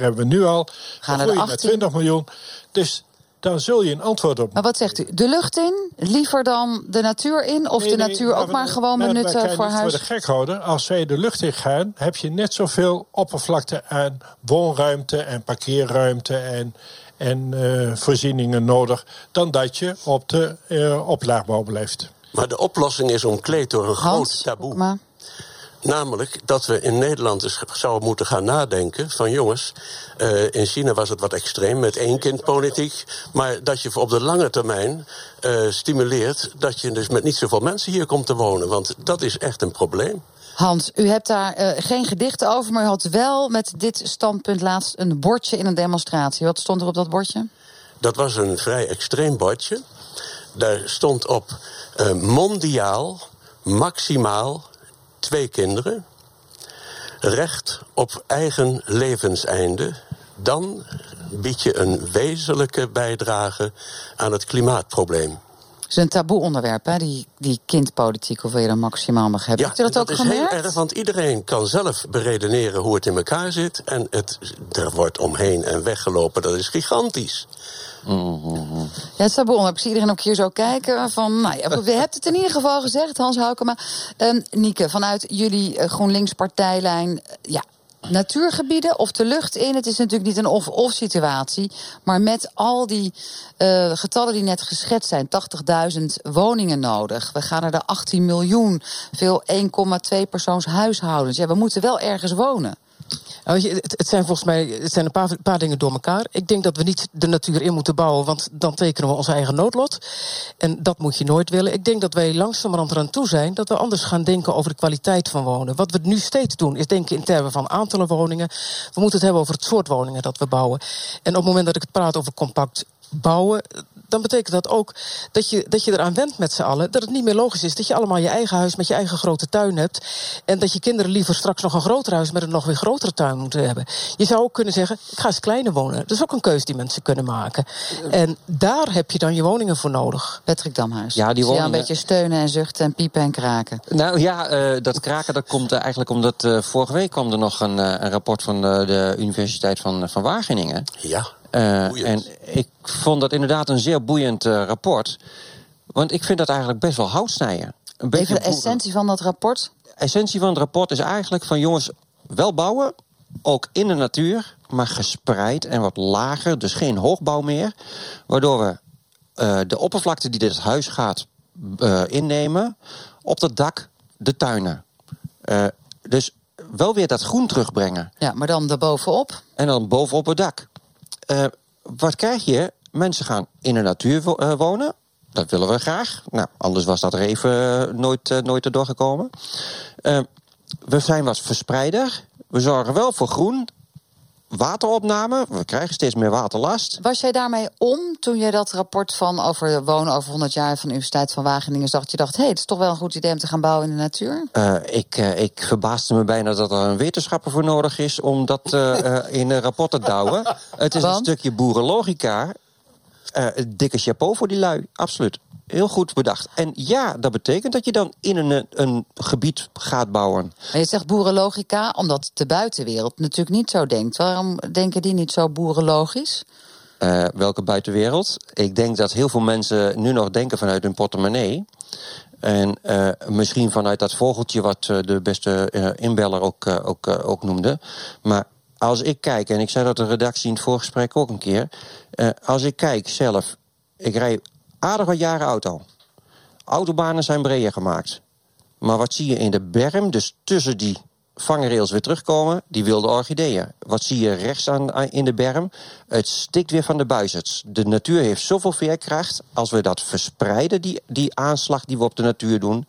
hebben we nu al. Gaan we groeien naar 18. 20 miljoen. Dus dan zul je een antwoord op Maar wat zegt u? De lucht in? Liever dan de natuur in? Of Nee, de nee, natuur ook we- maar gewoon benutten voor huis? voor de gek houden. Als wij de lucht in gaan, heb je net zoveel oppervlakte aan woonruimte en parkeerruimte en, en eh, voorzieningen nodig. dan dat je op de eh, oplaagbouw blijft. Maar de oplossing is omkleed door een groot taboe. maar Namelijk dat we in Nederland eens zouden moeten gaan nadenken van jongens, eh, in China was het wat extreem met één kind politiek, maar dat je op de lange termijn eh, stimuleert dat je dus met niet zoveel mensen hier komt te wonen, want dat is echt een probleem. Hans, u hebt daar eh, geen gedichten over, maar u had wel met dit standpunt laatst een bordje in een demonstratie. Wat stond er op dat bordje? Dat was een vrij extreem bordje. Daar stond op eh, mondiaal, maximaal twee kinderen. Recht op eigen levenseinde. Dan bied je een wezenlijke bijdrage aan het klimaatprobleem. is een taboe onderwerp, hè? Die, die kindpolitiek, hoeveel je er maximaal mag hebben. Hebt u dat, dat ook is gemerkt? heel erg, want iedereen kan zelf beredeneren hoe het in elkaar zit. En het, er wordt omheen en weggelopen, dat is gigantisch. Ja, het onderwerp. Ik zie iedereen ook hier zo kijken. Van, nou ja, we hebben het in ieder geval gezegd, Hans Houkema. Ehm Nieke, vanuit jullie eh, GroenLinks partijlijn... eh, ja, natuurgebieden of de lucht in. Het is natuurlijk niet een of-of situatie. Maar met al die eh, getallen die net geschetst zijn... 80.000 woningen nodig. We gaan naar de 18 miljoen. Veel 1,2 persoons huishoudens. Ja, we moeten wel ergens wonen. Nou, het zijn volgens mij het zijn een paar, paar dingen door elkaar. Ik denk dat we niet de natuur in moeten bouwen, want dan tekenen we ons eigen noodlot. En dat moet je nooit willen. Ik denk dat wij langzamerhand eraan toe zijn dat we anders gaan denken over de kwaliteit van wonen. Wat we nu steeds doen, is denken in termen van aantallen woningen. We moeten het hebben over het soort woningen dat we bouwen. En op het moment dat ik het praat over compact bouwen, dan betekent dat ook dat je, dat je eraan wendt met z'n allen. Dat het niet meer logisch is dat je allemaal je eigen huis met je eigen grote tuin hebt. En dat je kinderen liever straks nog een groter huis met een nog weer grotere tuin moeten hebben. Je zou ook kunnen zeggen, ik ga eens kleiner wonen. Dat is ook een keuze die mensen kunnen maken. En daar heb je dan je woningen voor nodig. Patrick Damhuis. Ja, die jou een woningen- beetje steunen en zuchten en piepen en kraken. Nou ja, eh, dat kraken dat komt eh, eigenlijk omdat eh, vorige week kwam er nog een, een rapport van eh, de Universiteit van, van Wageningen. Ja, Eh, en ik vond dat inderdaad een zeer boeiend eh, rapport. Want ik vind dat eigenlijk best wel hout snijden. Een beetje Even de essentie van dat rapport. essentie van het rapport is eigenlijk van jongens, wel bouwen, ook in de natuur, maar gespreid en wat lager, dus geen hoogbouw meer. Waardoor we eh, de oppervlakte die dit huis gaat eh, innemen, op dat dak de tuinen. Eh, dus wel weer dat groen terugbrengen. Ja, maar dan daarbovenop. En dan bovenop het dak. Eh, wat krijg je? Mensen gaan in de natuur eh, wonen. Dat willen we graag. Nou, anders was dat er even eh, nooit, nooit erdoor gekomen. We zijn wat verspreider. We zorgen wel voor groen. Wateropname. We krijgen steeds meer waterlast. Was jij daarmee om toen je dat rapport van over wonen over 100 jaar van de Universiteit van Wageningen zag? Je dacht, hé, hey, het is toch wel een goed idee om te gaan bouwen in de natuur? Eh, ik, eh, ik verbaasde me bijna dat er een wetenschapper voor nodig is om dat eh, in een rapport te douwen. Het is een stukje boerenlogica. Dikke chapeau voor die lui, absoluut. Heel goed bedacht. En ja, dat betekent dat je dan in een, een gebied gaat bouwen. Maar je zegt boerenlogica, omdat de buitenwereld natuurlijk niet zo denkt. Waarom denken die niet zo boerenlogisch? Eh, welke buitenwereld? Ik denk dat heel veel mensen nu nog denken vanuit hun portemonnee. En eh, misschien vanuit dat vogeltje wat eh, de beste eh, inbeller ook, eh, ook, eh, ook noemde. Maar als ik kijk, en ik zei dat de redactie in het voorgesprek ook een keer. eh, als ik kijk zelf, ik rij aardig wat jaren auto. Autobanen zijn breder gemaakt. Maar wat zie je in de berm, dus tussen die vangrails weer terugkomen, die wilde orchideeën. Wat zie je rechts aan, in de berm? Het stikt weer van de buizerds. De natuur heeft zoveel veerkracht. Als we dat verspreiden, die, die aanslag die we op de natuur doen,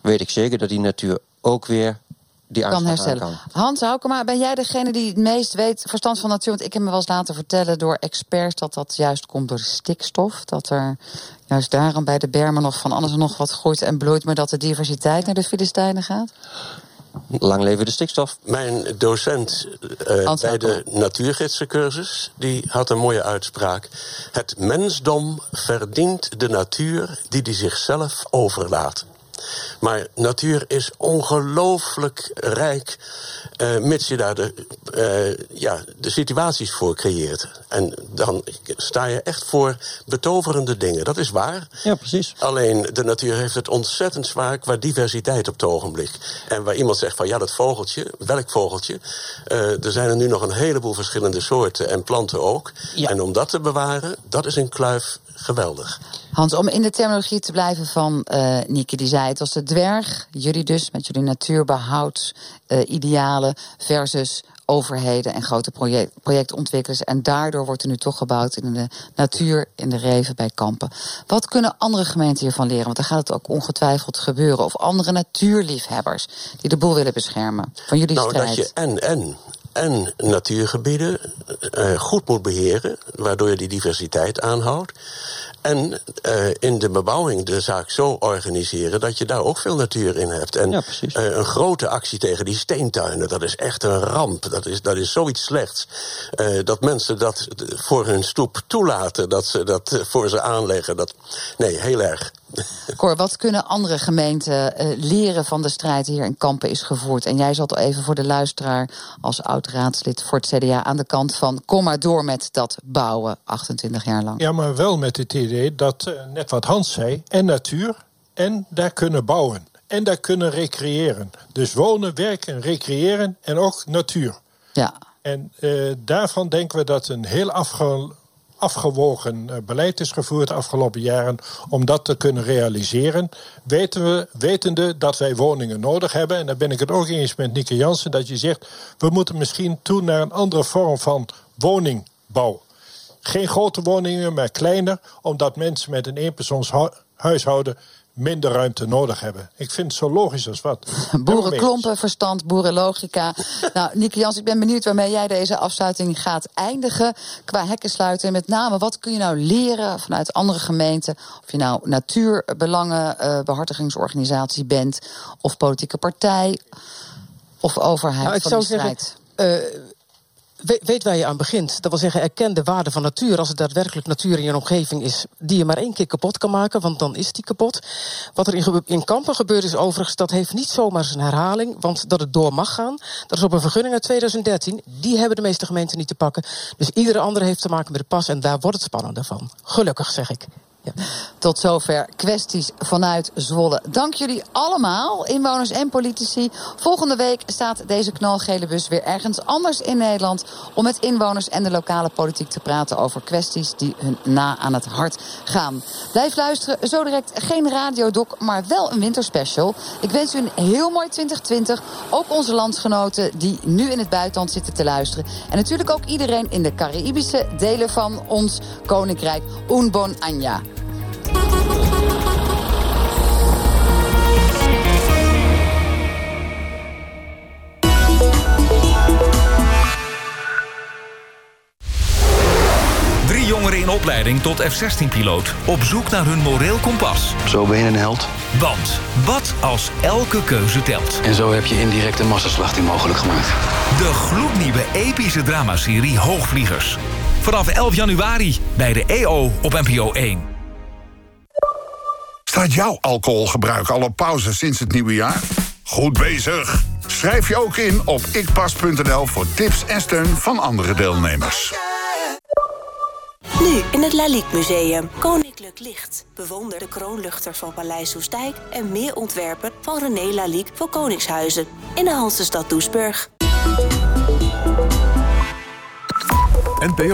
weet ik zeker dat die natuur ook weer die kan herstellen. kan. Hans Haukema, ben jij degene die het meest weet, verstand van natuur? Want ik heb me wel eens laten vertellen door experts dat dat juist komt door stikstof. Dat er juist daarom bij de bermen nog van alles en nog wat groeit en bloeit, maar dat de diversiteit naar de Filistijnen gaat. Lang leven de stikstof. Mijn docent eh, bij de natuurgidsencursus, die had een mooie uitspraak. Het mensdom verdient de natuur die die zichzelf overlaat. Maar natuur is ongelooflijk rijk, eh, mits je daar de, eh, ja, de situaties voor creëert. En dan sta je echt voor betoverende dingen. Dat is waar. Ja, precies. Alleen de natuur heeft het ontzettend zwaar qua diversiteit op het ogenblik. En waar iemand zegt van ja, dat vogeltje, welk vogeltje? Eh, er zijn er nu nog een heleboel verschillende soorten en planten ook. Ja. En om dat te bewaren, dat is in Kluif geweldig. Hans, om in de terminologie te blijven van Nieke, die zei het als de dwerg, jullie dus met jullie natuurbehoud, eh, idealen versus overheden en grote project, projectontwikkelaars. En daardoor wordt er nu toch gebouwd in de natuur, in de Reven bij Kampen. Wat kunnen andere gemeenten hiervan leren? Want dan gaat het ook ongetwijfeld gebeuren. Of andere natuurliefhebbers die de boel willen beschermen. Van jullie Nou, strijd. dat je en, en, en natuurgebieden eh, goed moet beheren, waardoor je die diversiteit aanhoudt. En eh, in de bebouwing de zaak zo organiseren dat je daar ook veel natuur in hebt. En Ja, eh, een grote actie tegen die steentuinen, dat is echt een ramp. Dat is, dat is zoiets slechts. Dat mensen dat voor hun stoep toelaten, dat ze dat voor ze aanleggen. Dat, nee, heel erg. Cor, wat kunnen andere gemeenten uh, leren van de strijd die hier in Kampen is gevoerd? En jij zat even voor de luisteraar als oud-raadslid voor het CDA aan de kant van kom maar door met dat bouwen 28 jaar lang. Ja, maar wel met het idee dat, uh, net wat Hans zei, en natuur en daar kunnen bouwen. En daar kunnen recreëren. Dus wonen, werken, recreëren en ook natuur. Ja. En uh, daarvan denken we dat een heel afge afgewogen uh, beleid is gevoerd de afgelopen jaren om dat te kunnen realiseren. Weten we, wetende dat wij woningen nodig hebben, en daar ben ik het ook eens met Nieke Jansen, dat je zegt, we moeten misschien toe naar een andere vorm van woningbouw. Geen grote woningen, maar kleiner, omdat mensen met een eenpersoonshuishouden minder ruimte nodig hebben. Ik vind het zo logisch als wat. Boerenklompen, verstand, boerenlogica. nou, Nieke Jans, ik ben benieuwd waarmee jij deze afsluiting gaat eindigen. Qua hekken sluiten. En met name, wat kun je nou leren vanuit andere gemeenten? Of je nou natuurbelangenbehartigingsorganisatie uh, bent... of politieke partij of overheid nou, ik van zou de strijd. Zeggen, uh, weet waar je aan begint. Dat wil zeggen, erken de waarde van natuur. Als het daadwerkelijk natuur in je omgeving is, die je maar één keer kapot kan maken, want dan is die kapot. Wat er in, Kampen gebeurd is overigens, dat heeft niet zomaar zijn herhaling, want dat het door mag gaan, dat is op een vergunning uit 2013. Die hebben de meeste gemeenten niet te pakken. Dus iedere andere heeft te maken met de pas en daar wordt het spannender van. Gelukkig, zeg ik. Tot zover kwesties vanuit Zwolle. Dank jullie allemaal, inwoners en politici. Volgende week staat deze knalgele bus weer ergens anders in Nederland... om met inwoners en de lokale politiek te praten over kwesties die hun na aan het hart gaan. Blijf luisteren, zo direct geen radiodok, maar wel een winterspecial. Ik wens u een heel mooi 2020. Ook onze landsgenoten die nu in het buitenland zitten te luisteren. En natuurlijk ook iedereen in de Caribische delen van ons koninkrijk. Un año. Drie jongeren in opleiding tot F-16-piloot. Op zoek naar hun moreel kompas. Zo ben je een held. Want wat als elke keuze telt? En zo heb je indirect een massaslachting mogelijk gemaakt. De gloednieuwe epische dramaserie Hoogvliegers. Vanaf 11 januari bij de EO op NPO 1. Staat jouw alcoholgebruik al op pauze sinds het nieuwe jaar? Goed bezig! Schrijf je ook in op ikpas.nl voor tips en steun van andere deelnemers. Nu in het Lalique Museum. Koninklijk Licht. Bewonder de kroonluchter van Paleis Soestdijk... en meer ontwerpen van René Lalique voor Koningshuizen. In de Hansestad Doesburg. NPO